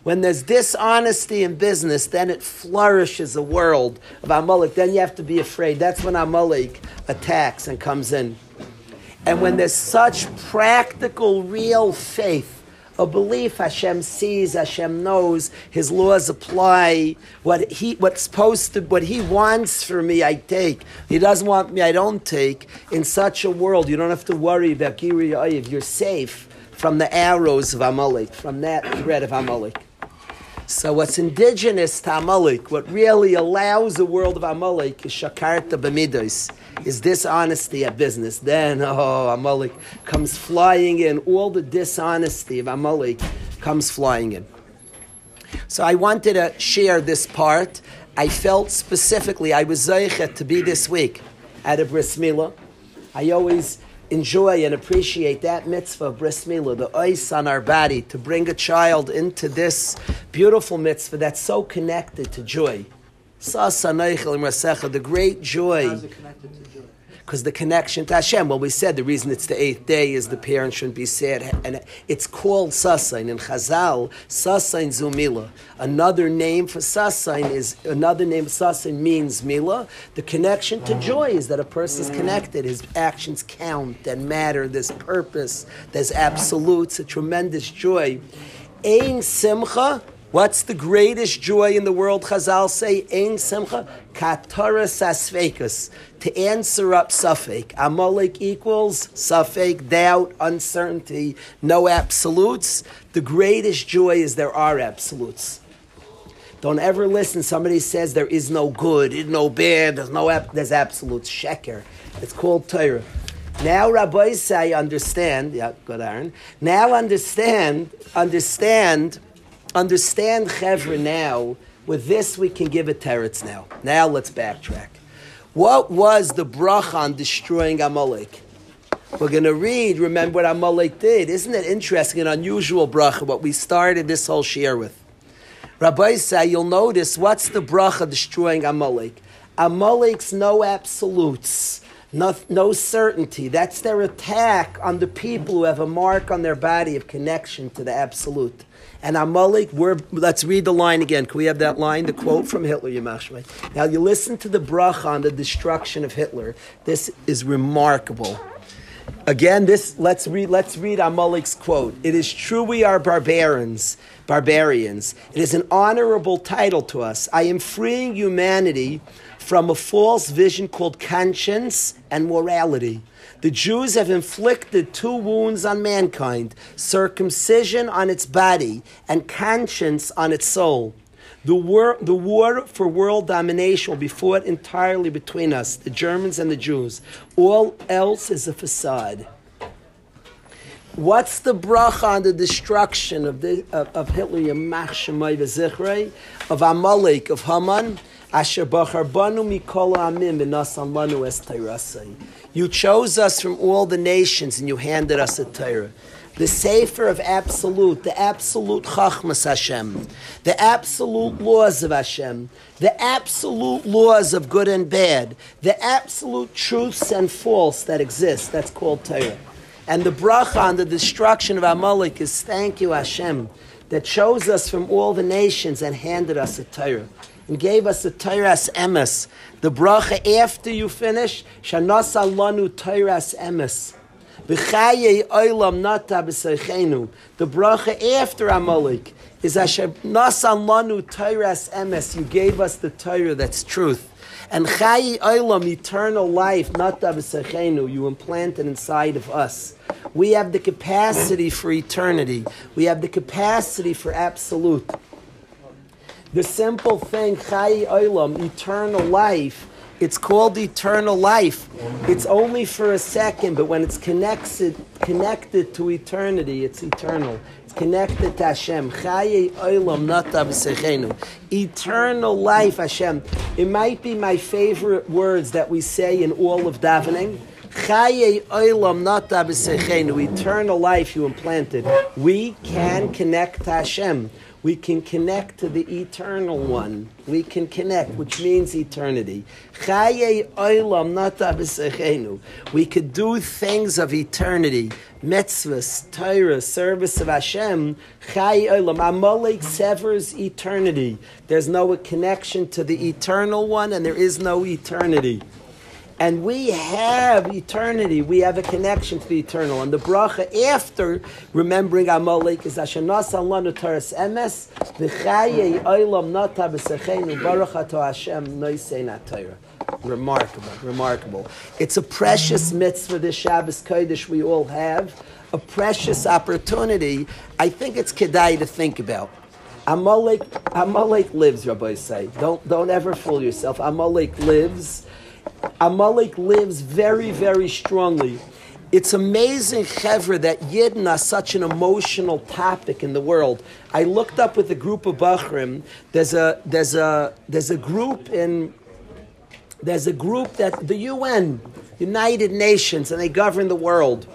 When there's dishonesty in business, then it flourishes a world of Amalek. Then you have to be afraid. That's when Amalek attacks and comes in. And when there's such practical, real faith, a belief Hashem sees, Hashem knows, His laws apply. What He what's supposed to what He wants for me, I take. He doesn't want me, I don't take. In such a world, you don't have to worry about Giri. You're safe from the arrows of Amalek, from that threat of Amalek. So what's indigenous to Amalek, what really allows the world of Amalek is shakarta b'midos, is dishonesty at business. Then, oh, Amalek comes flying in. All the dishonesty of Amalek comes flying in. So I wanted to share this part. I felt specifically, I was zeichet to be this week at a bris milah. I always enjoy and appreciate that mitzvah of bris milah, the ice on our body, to bring a child into this beautiful mitzvah that's so connected to joy, the great joy. Because the connection to Hashem, well, we said the reason it's the eighth day is the parents shouldn't be sad. And it's called Sasain. In Chazal, Sasain Zumila. Another name for Sasain is, another name Sasain means Mila. The connection to joy is that a person is connected. His actions count and matter. There's purpose. There's absolutes, a tremendous joy. Ein Simcha, What's the greatest joy in the world? Chazal say, Ein simcha, katara sasvekas. To answer up safek. Amalek equals safek, doubt, uncertainty, no absolutes. The greatest joy is there are absolutes. Don't ever listen. Somebody says there is no good, there's no bad, there's no there's absolutes. Sheker. It's called Torah. Now Rabbi say understand. Yeah, good Aaron. Now understand. Understand understand Chevra now. With this, we can give a teretz now. Now let's backtrack. What was the bracha on destroying Amalek? We're going to read, remember what Amalek did. Isn't it interesting, and unusual bracha, what we started this whole share with? Rabbi say, you'll notice, what's the bracha destroying Amalek? Amalek's no absolutes. No, no certainty. That's their attack on the people who have a mark on their body of connection to the absolute. And Amalek, let's read the line again. Can we have that line, the quote from Hitler? Now you listen to the bracha on the destruction of Hitler. This is remarkable. Again, this let's read let's read Amalek's quote. It is true we are barbarians, barbarians. It is an honorable title to us. I am freeing humanity from a false vision called conscience and morality. The Jews have inflicted two wounds on mankind circumcision on its body and conscience on its soul. The war, the war for world domination will be fought entirely between us, the Germans and the Jews. All else is a facade. What's the bracha on the destruction of, the, of, of Hitler, Yamach of Amalek, of Haman? Asher Bachar Banu Mikol Amim V'Nasan Lanu. You chose us from all the nations and you handed us a Torah. The Sefer of Absolute, the absolute Chachmas Hashem, the absolute laws of Hashem, the absolute laws of good and bad, the absolute truths and false that exist. That's called Torah. And the bracha on the destruction of Amalek is thank you, Hashem, that chose us from all the nations and handed us a Torah and gave us the Torah's emes. The bracha after you finish, Shanas lanu Torah's emes. V'chaye oilam nata b'seichenu. The bracha after Amalek is Asher nasan lanu Torah's emes. You gave us the Torah that's truth. And chayi oilam, eternal life, nata b'seichenu. You implanted inside of us. We have the capacity for eternity. We have the capacity for absolute. The simple thing, Chai Olam, eternal life, it's called eternal life. It's only for a second, but when it's connected, connected to eternity, it's eternal. It's connected to Hashem. Chai Olam Nata B'Sechenu. Eternal life, Hashem. It might be my favorite words that we say in all of davening. Chaye oilam nata b'sechenu, eternal life you implanted. We can connect to Hashem. We can connect to the eternal one. We can connect, which means eternity. We could do things of eternity. Mitzvahs, Torah, service of Hashem. Amalek severs eternity. There's no connection to the eternal one, and there is no eternity. And we have eternity. We have a connection to the eternal. And the bracha after remembering Amalek is Ashenas Alanu Taras Emes V'chaye Olam Nata B'Sechenu Baruch Hashem Noisei Torah. Remarkable, remarkable. It's a precious mitzvah, this Shabbos Kodesh we all have, a precious opportunity. I think it's kedai to think about. Amalek, Amalek lives, Rabbi say. Don't, don't ever fool yourself. Amalek lives. Amalek lives very, very strongly. It's amazing, Chevra, that Yidden such an emotional topic in the world. I looked up with a group of Bachrim. There's a, there's a, there's a group in, there's a group that the UN, United Nations, and they govern the world.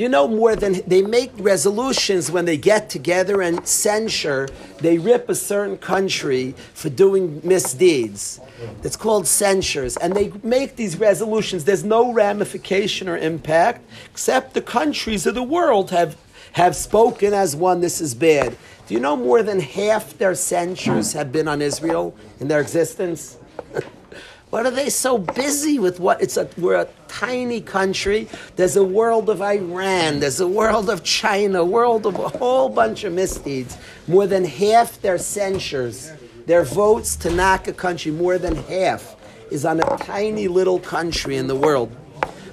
Do you know more than they make resolutions when they get together and censure? They rip a certain country for doing misdeeds. It's called censures, and they make these resolutions. There's no ramification or impact, except the countries of the world have have spoken as one. This is bad. Do you know more than half their censures have been on Israel in their existence? *laughs* What are they so busy with? What it's a we're a tiny country. There's a world of Iran. There's a world of China. World of a whole bunch of misdeeds. More than half their censures, their votes to knock a country, more than half, is on a tiny little country in the world.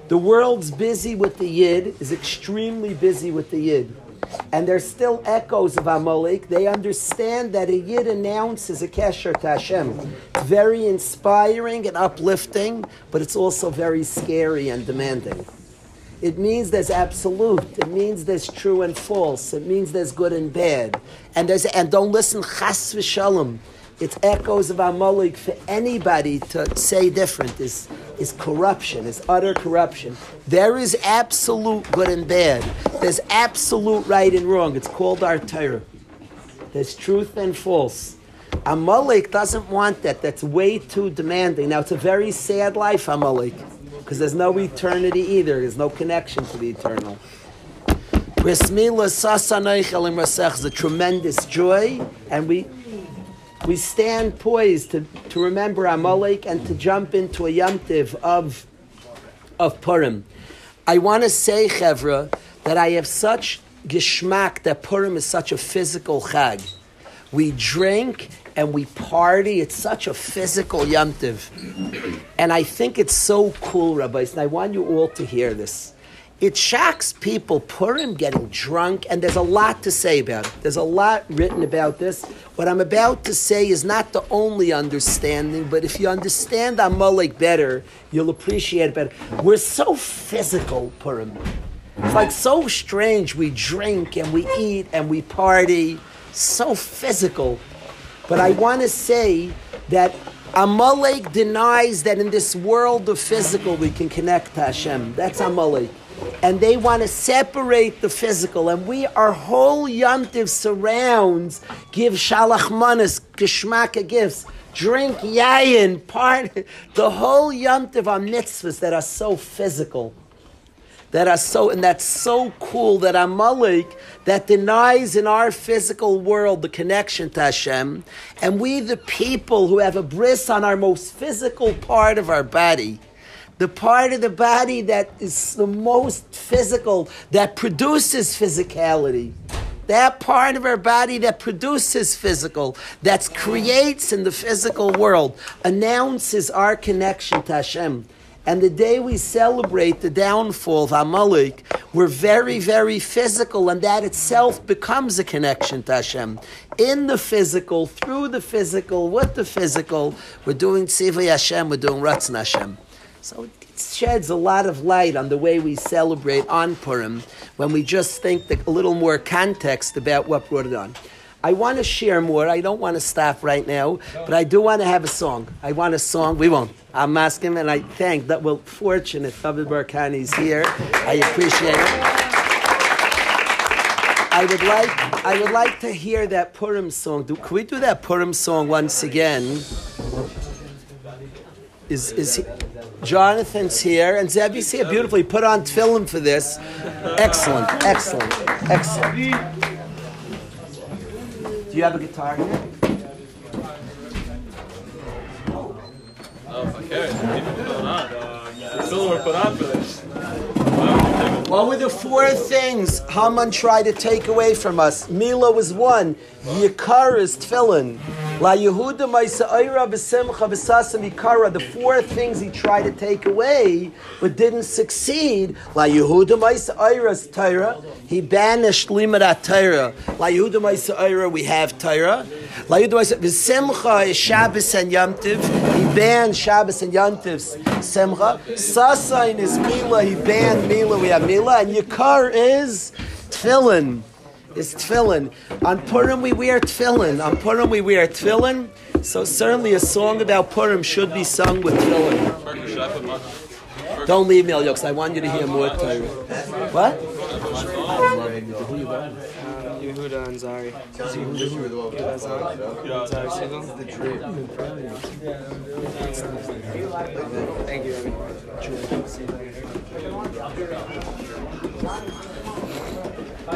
The world's busy with the Yid. Is extremely busy with the Yid and there's still echoes of Amalek, they understand that a Yid announces a Kesher to Hashem. It's very inspiring and uplifting, but it's also very scary and demanding. It means there's absolute. It means there's true and false. It means there's good and bad. And there's and don't listen chas v'shalom it's echoes of Amalek for anybody to say different is, is corruption, is utter corruption. There is absolute good and bad. There's absolute right and wrong. It's called our Torah. There's truth and false. Amalek doesn't want that. That's way too demanding. Now, it's a very sad life, Amalek, because there's no eternity either. There's no connection to the eternal. Brismila is a tremendous joy, and we we stand poised to, to remember Amalek and to jump into a yomtiv of, of Purim. I want to say, Chevra, that I have such geschmack that Purim is such a physical chag. We drink and we party. It's such a physical yomtiv. And I think it's so cool, Rabbis, and I want you all to hear this it shocks people, Purim getting drunk, and there's a lot to say about it. There's a lot written about this. What I'm about to say is not the only understanding, but if you understand Amalek better, you'll appreciate it better. We're so physical, Purim. It's like so strange. We drink and we eat and we party. So physical. But I want to say that Amalek denies that in this world of physical we can connect to Hashem. That's Amalek and they want to separate the physical. And we, our whole yomtiv surrounds, give shalach manas, geschmacka gifts, drink yayin, part, the whole yomtiv are mitzvahs that are so physical. That are so, and that's so cool that Amalek that denies in our physical world the connection to Hashem, and we, the people who have a bris on our most physical part of our body, the part of the body that is the most physical, that produces physicality. That part of our body that produces physical, that creates in the physical world, announces our connection to Hashem. And the day we celebrate the downfall of Amalek, we're very, very physical, and that itself becomes a connection to Hashem. In the physical, through the physical, with the physical, we're doing Tzivay Hashem, we're doing Ratzon Hashem. So it sheds a lot of light on the way we celebrate on Purim when we just think a little more context about what brought it on. I want to share more. I don't want to stop right now, but I do want to have a song. I want a song. We won't. I'm asking, and I thank that we're fortunate David Barkani is here. I appreciate it. I would like I would like to hear that Purim song. Do, can we do that Purim song once again? Is is he, Jonathan's here, and Zebby's here beautifully. Put on film for this. Excellent, excellent, excellent. Do you have a guitar here? Oh, okay. Silver put on for this. What were the four things Haman tried to take away from us? Mila was one. Yikar is tefillin. La Yehuda Maisa'ira B'Simcha B'Sasam Yikara. The four things he tried to take away, but didn't succeed. La Yehuda Maisa'ira is Torah. He banished Limud Torah. La Yehuda Maisa'ira, we have Torah. La Yehuda Maisa'ira B'Simcha is Shabbos and Yomtiv. He banned Shabbos and Yomtiv's Simcha. Sasain is Mila. He banned Mila. We have Mila. And Yikar is Tefillin is tefillin. On Purim we wear tefillin. On Purim we wear tefillin. So certainly a song about Purim should be sung with tefillin. Don't leave me, because I want you to hear more Torah. What? Yehuda Anzari. Yehuda Anzari. Anzari Siegel. Thank you, everyone. Why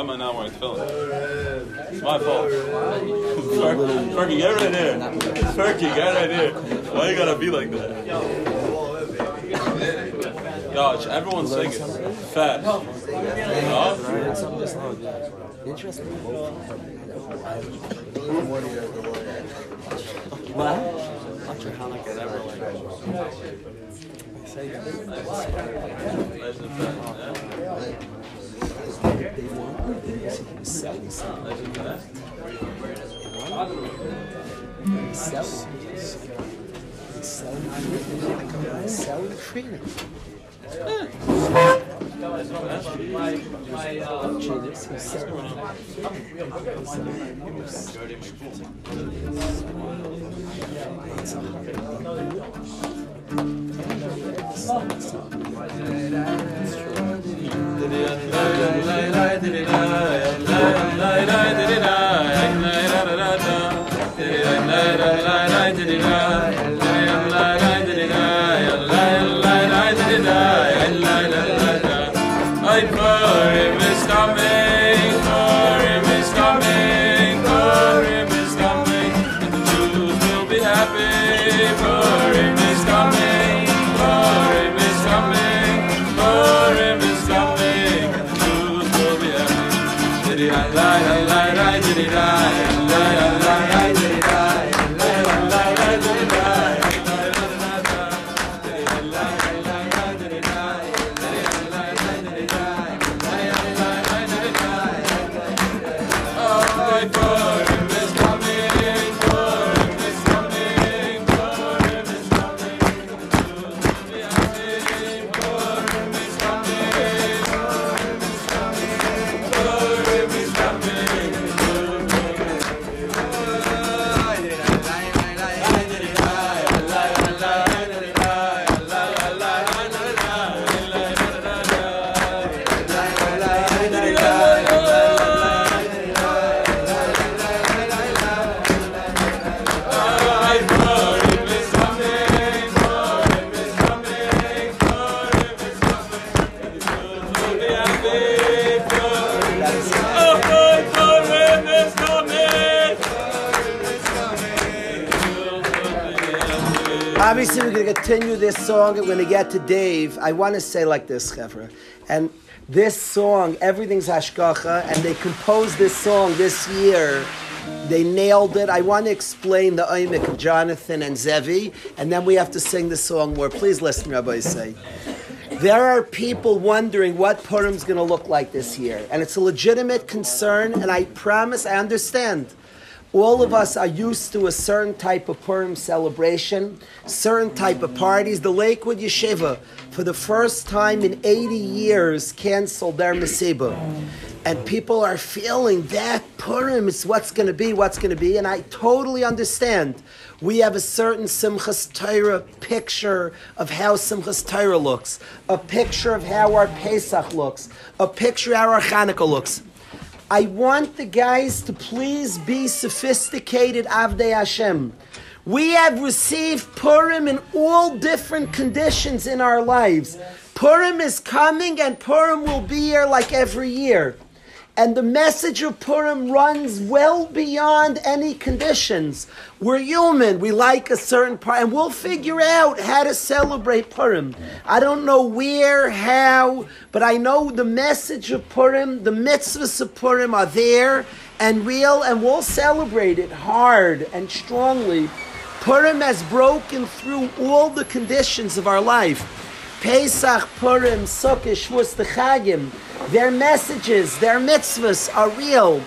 am I not wearing tefillin? It's my fault. Fer- Fergie, get right here. Fergie, get right here. Why you gotta be like that? Yo, everyone's singing. Fast. Yo? Interesting. What? Selling something. Selling. Selling. Selling training. We're going to continue this song. We're going to get to Dave. I want to say like this, Chevra. And this song, everything's Hashgacha, and they composed this song this year. They nailed it. I want to explain the oimik of Jonathan and Zevi, and then we have to sing the song more. Please listen, Rabbi say. There are people wondering what Purim's going to look like this year, and it's a legitimate concern, and I promise I understand. All of us are used to a certain type of Purim celebration, certain type of parties. The Lakewood Yeshiva, for the first time in 80 years, canceled their Mesiba. And people are feeling that Purim is what's going to be, what's going to be. And I totally understand. We have a certain Simchas Torah picture of how Simchas Torah looks, a picture of how our Pesach looks, a picture of how our Hanukkah looks. I want the guys to please be sophisticated Avdei Hashem. We have received Purim in all different conditions in our lives. Purim is coming and Purim will be here like every year. And the message of Purim runs well beyond any conditions. We're human. We like a certain part, and we'll figure out how to celebrate Purim. I don't know where, how, but I know the message of Purim, the mitzvahs of Purim are there and real, and we'll celebrate it hard and strongly. Purim has broken through all the conditions of our life. Pesach, Purim, Sukkot, Shavuos, the Chagim, their messages, their mitzvahs are real.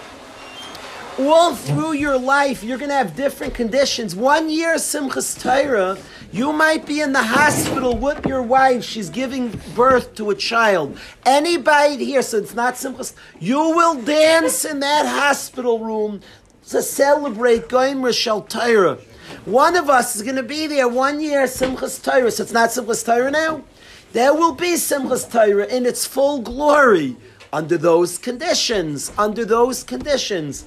All through your life, you're going to have different conditions. One year, Simchas Torah, you might be in the hospital with your wife. She's giving birth to a child. Anybody here, so it's not Simchas, you will dance in that hospital room to celebrate Goim Rishal Torah. One of us is going to be there one year, Simchas Torah. So it's not Simchas Torah now. There will be Simchas Torah in its full glory under those conditions. Under those conditions.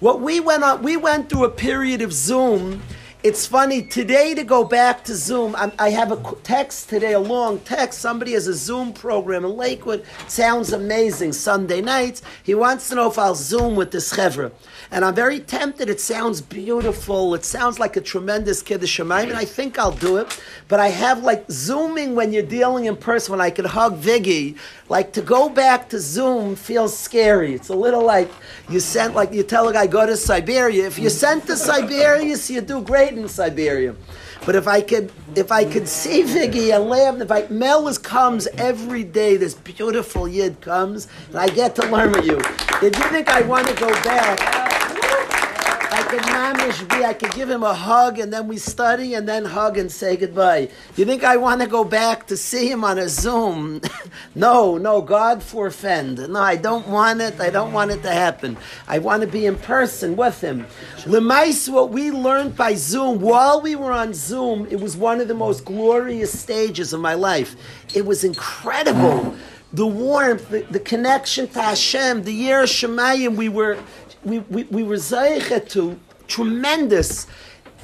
What we went on, we went through a period of Zoom. It's funny today to go back to Zoom. I'm, i have a text today, a long text. Somebody has a Zoom program in Lakewood. Sounds amazing. Sunday nights. He wants to know if I'll Zoom with this chevra. And I'm very tempted. It sounds beautiful. It sounds like a tremendous kiddush shemayim, and I think I'll do it. But I have like zooming when you're dealing in person. When I could hug Viggy, like to go back to Zoom feels scary. It's a little like you sent, like you tell a guy go to Siberia. If you're sent to Siberia, so you do great in Siberia. But if I could, if I could see Viggy and laugh, if I Mel comes every day, this beautiful yid comes, and I get to learn with you. Did you think I want to go back? I could mamish be, I could give him a hug and then we study and then hug and say goodbye. You think I want to go back to see him on a Zoom? *laughs* no, no, God forfend. No, I don't want it. I don't want it to happen. I want to be in person with him. Lemais, what we learned by Zoom, while we were on Zoom, it was one of the most glorious stages of my life. It was incredible. The warmth, the, the connection to Hashem, the year of Shemayim, we were we, we, we were zeichet to tremendous.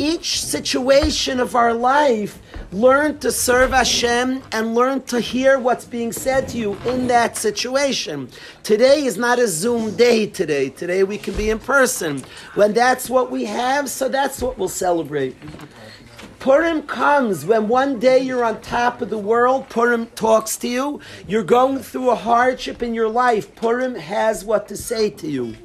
Each situation of our life, learn to serve Hashem and learn to hear what's being said to you in that situation. Today is not a Zoom day today. Today we can be in person. When that's what we have, so that's what we'll celebrate. Purim comes when one day you're on top of the world. Purim talks to you. You're going through a hardship in your life. Purim has what to say to you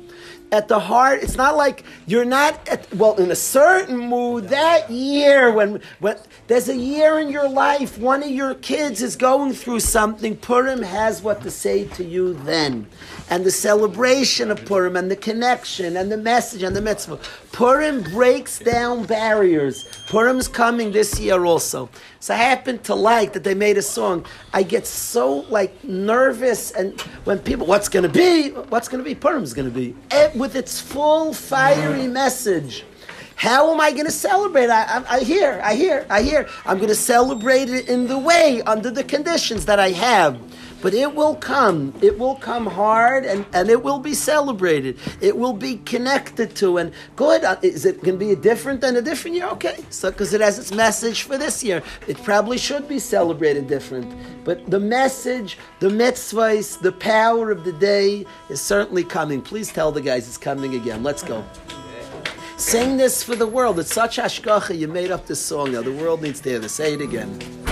at the heart. It's not like you're not at, well in a certain mood that year when when there's a year in your life one of your kids is going through something. Purim has what to say to you then, and the celebration of Purim and the connection and the message and the mitzvah. Purim breaks down barriers. Purim's coming this year also. So I happen to like that they made a song. I get so like nervous and when people, what's going to be? What's going to be? Purim's going to be it, with its full fiery message. How am I going to celebrate? I, I, I hear, I hear, I hear. I'm going to celebrate it in the way, under the conditions that I have. But it will come. It will come hard and, and it will be celebrated. It will be connected to and good. Uh, Is it going to be different than a different year? Okay. So, because it has its message for this year, it probably should be celebrated different. But the message, the mitzvahs, the power of the day is certainly coming. Please tell the guys it's coming again. Let's go. Sing this for the world. It's such hashgacha. You made up this song. Now the world needs to hear this. Say it again.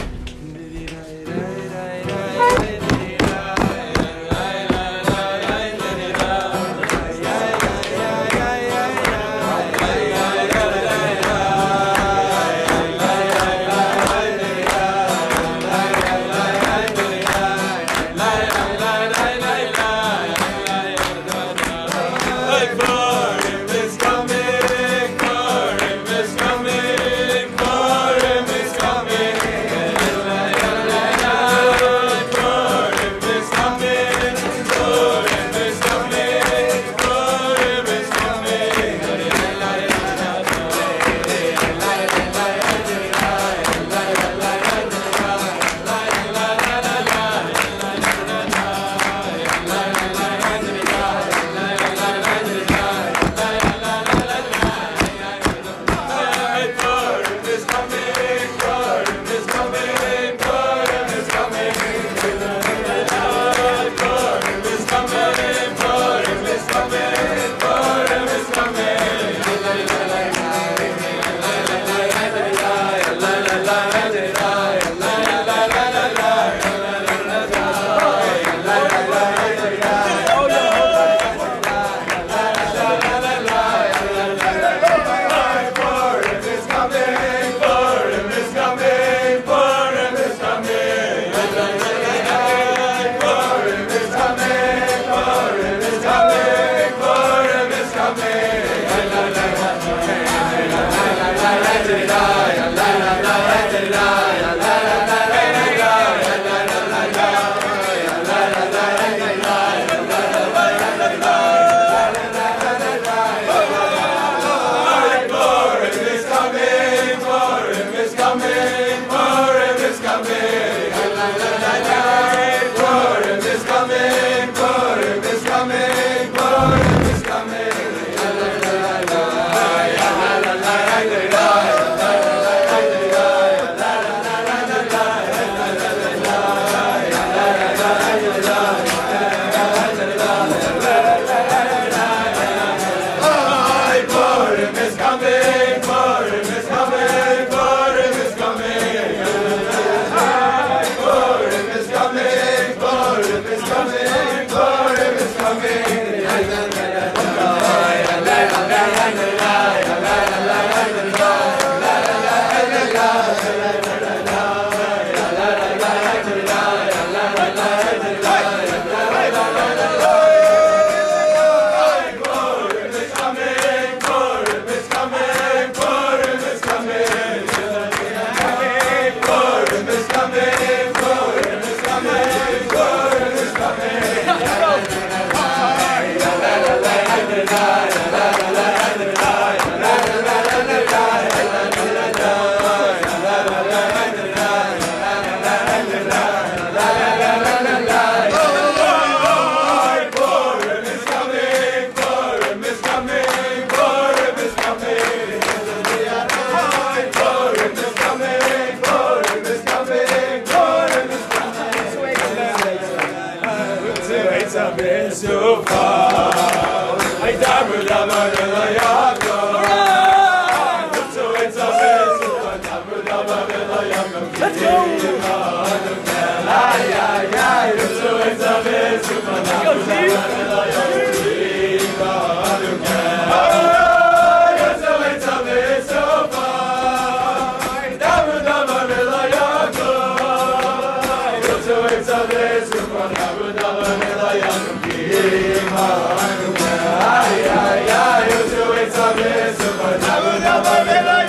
White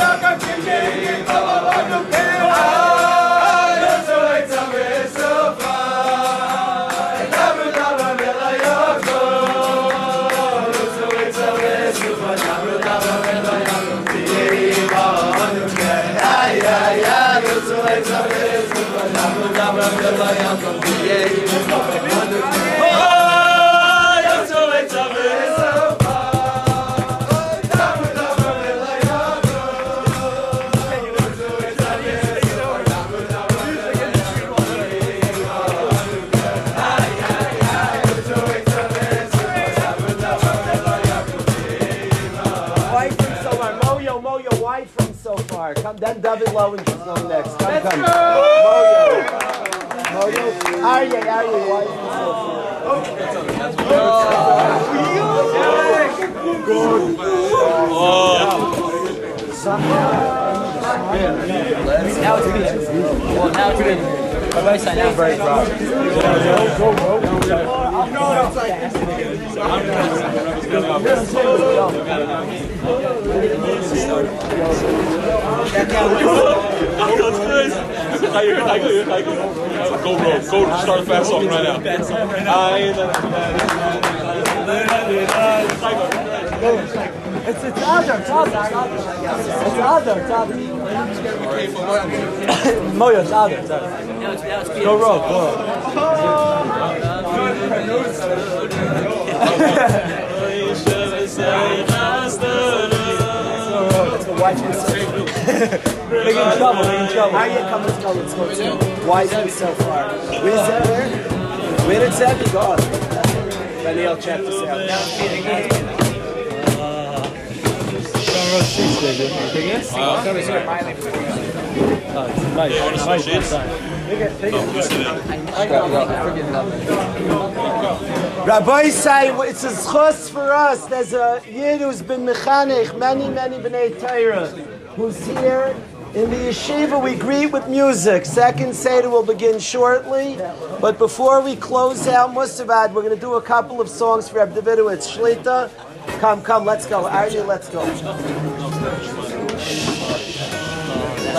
David Lowen's going next. Come, Let's come. go! Moyo. Moyo. Arye, Arye, White from so far. Now it's good. Well, now it's good. Everybody sign out. Very proud. Go, bro. Go start a fast song right now. I, It's, it's other, it's other, it's other. It's other. Moyo, it's other, it's other. Go roll, go Big in trouble, big in trouble. Arye, come, let's go, let's go. too. White from so far. Where's that, where? Where did Zebby go? Daniel, check this out. Rabbi say it's a zchus for us. There's a yid who's been mechanech, many, many b'nei Torah, who's here in the yeshiva. We greet with music. Second seder will begin shortly, but before we close out Musavad, we're going to do a couple of songs for Reb Davidowitz Shlita. Come, come, let's go. Arya, let's go.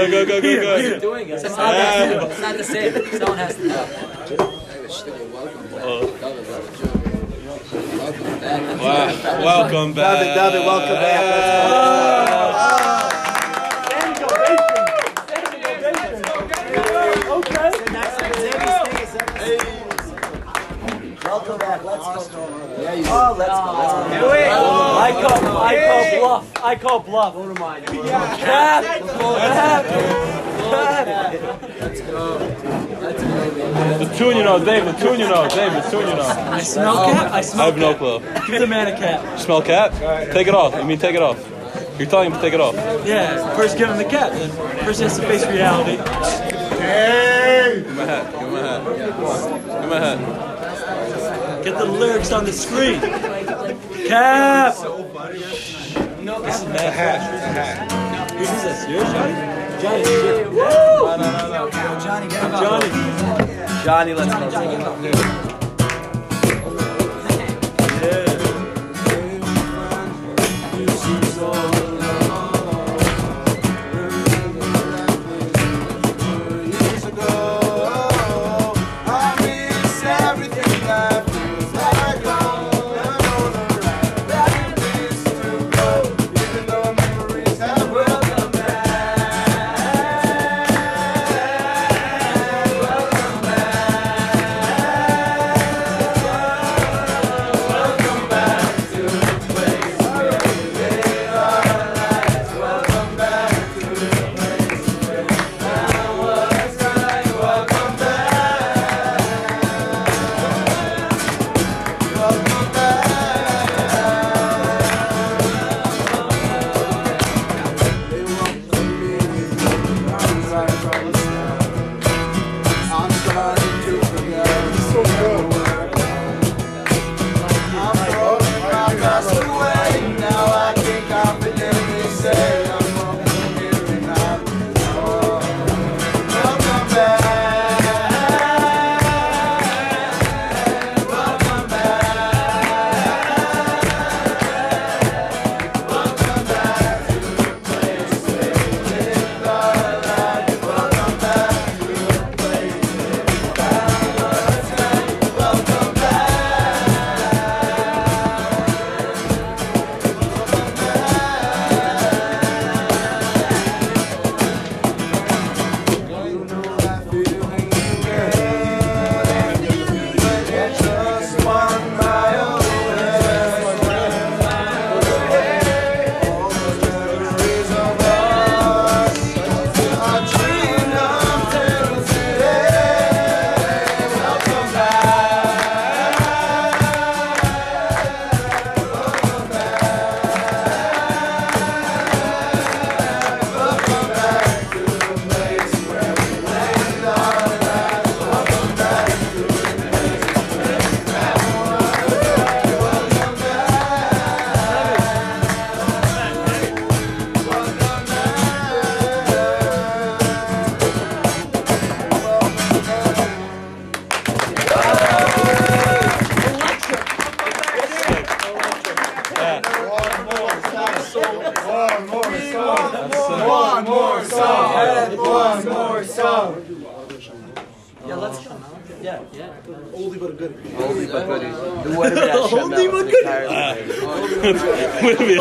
Go, go, go, go, go, go, go, go. doing it. Some Yeah. It's not the same. Someone has to know. Wow. Welcome back. David, David, welcome back. Welcome back. Let's go. There you. Oh, let's go. Let's go. I call, I call bluff. I call bluff. What am I? Cap. The tune you know, Dave. The tune you know, Dave. The tune you know. I smell cap. I smell. I smell have no clue. Give the man a cap. You smell cat? Take it off. I mean take it off? You're telling him to take it off. Yeah. First give him the cap. Then first he has to face reality. Give him a hat. Give him a hat. Give him a hat. Get the lyrics on the screen. Cap. No, this is mad hat. Who's this? Yours, Johnny? Johnny. shit. Woo! Johnny. Johnny, Johnny, let's go. Welcome back.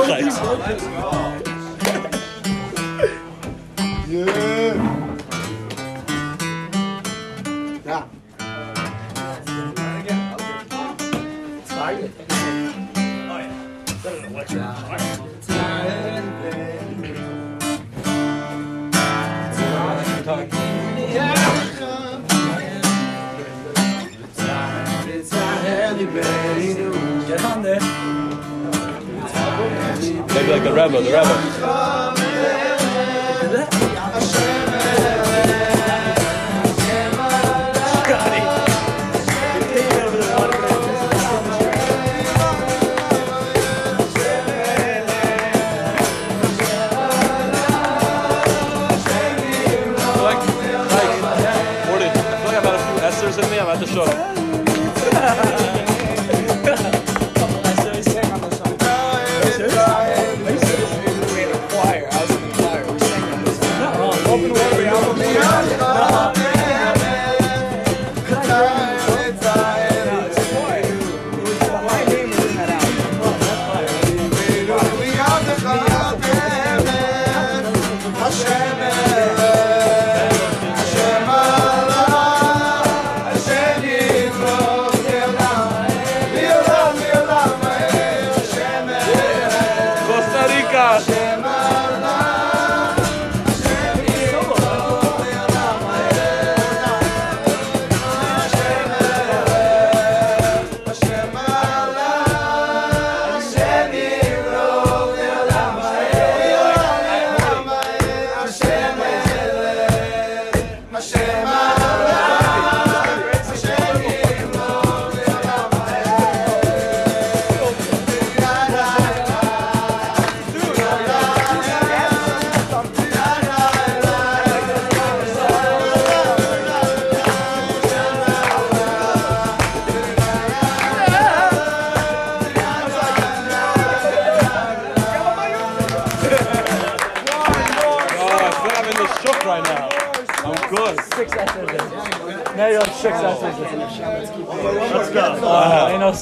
Wouldn't be a chayt. Yeah. Yeah. Like the Rebbe, the Rebbe.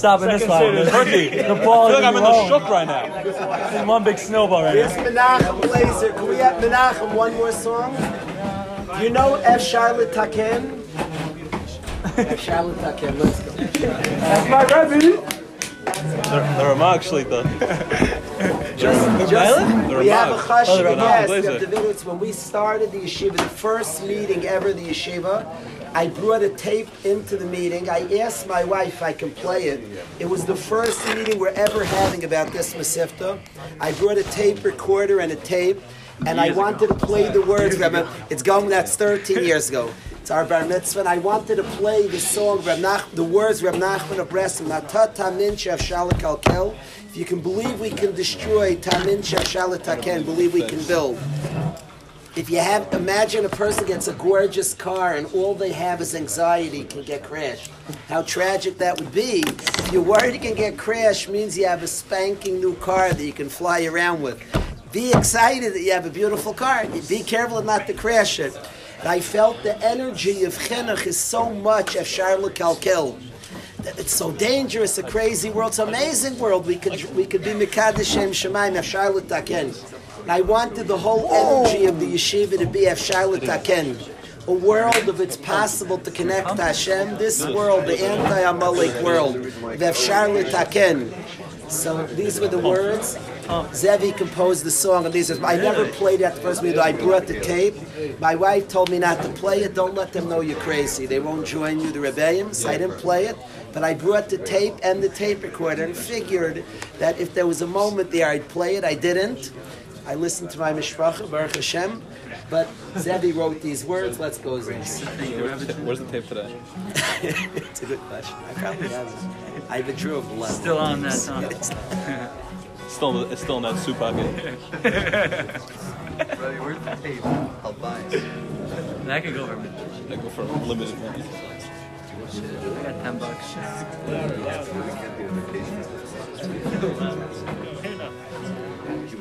Ain't no stopping this one. Turkey. The I ball feel is like I'm in the rolling. shook right now. One big snowball right Here's now. Menachem Blazer. Can we have Menachem one more song? You know F. Charlotte Taken? *laughs* F. Charlotte Taken. Let's go. That's my Rebbe. The Ramah *laughs* Shlita. Just, The we have a Ramah. chashiv. Oh, the Ramah yes, we have the video. When we started the yeshiva, the first meeting ever, the yeshiva. I brought a tape into the meeting. I asked my wife if I can play it. It was the first meeting we're ever having about this Mesivta. I brought a tape recorder and a tape, and I wanted to play the words. It's going, that's 13 years ago. It's our bar mitzvah, and I wanted to play the song, Reb Nach, the words Reb Nachman of Bressim, Natat Tamin Shef Shalak Kalkel. If you can believe we can destroy Tamin Shef Shalak believe we can build. If you have, imagine a person gets a gorgeous car and all they have is anxiety can get crashed. How tragic that would be. If you're worried you can get crashed means you have a spanking new car that you can fly around with. Be excited that you have a beautiful car. Be careful not to crash it. I felt the energy of chinuch is so much of Charlotte Kalkel. It's so dangerous, a crazy world. It's an amazing world. We could we could be Mikadosh Shem Shemaim of Charlotte Taken. And I wanted the whole energy of the yeshiva to be Charlotte Taken. A world of it's possible to connect to Hashem. This world, the anti-Amalek world, Charlotte Taken. So these were the words. Zevi composed the song, and these are. I never played it at the first meeting. I brought the tape. My wife told me not to play it. Don't let them know you're crazy. They won't join you, the rebellion. So I didn't play it. But I brought the tape and the tape recorder and figured that if there was a moment there, I'd play it. I didn't. I listened to my mishpacha, Baruch Hashem. But Zevi wrote these words. Let's go, Zevi. Where's the tape today? it's a good question. I probably have it. I have a drawer of 11. Still on that song. *laughs* Still, it's still in that soup pocket. *laughs* Where's the tape? I'll buy it. That could go for me. I go for limited money. I got 10 bucks. *laughs*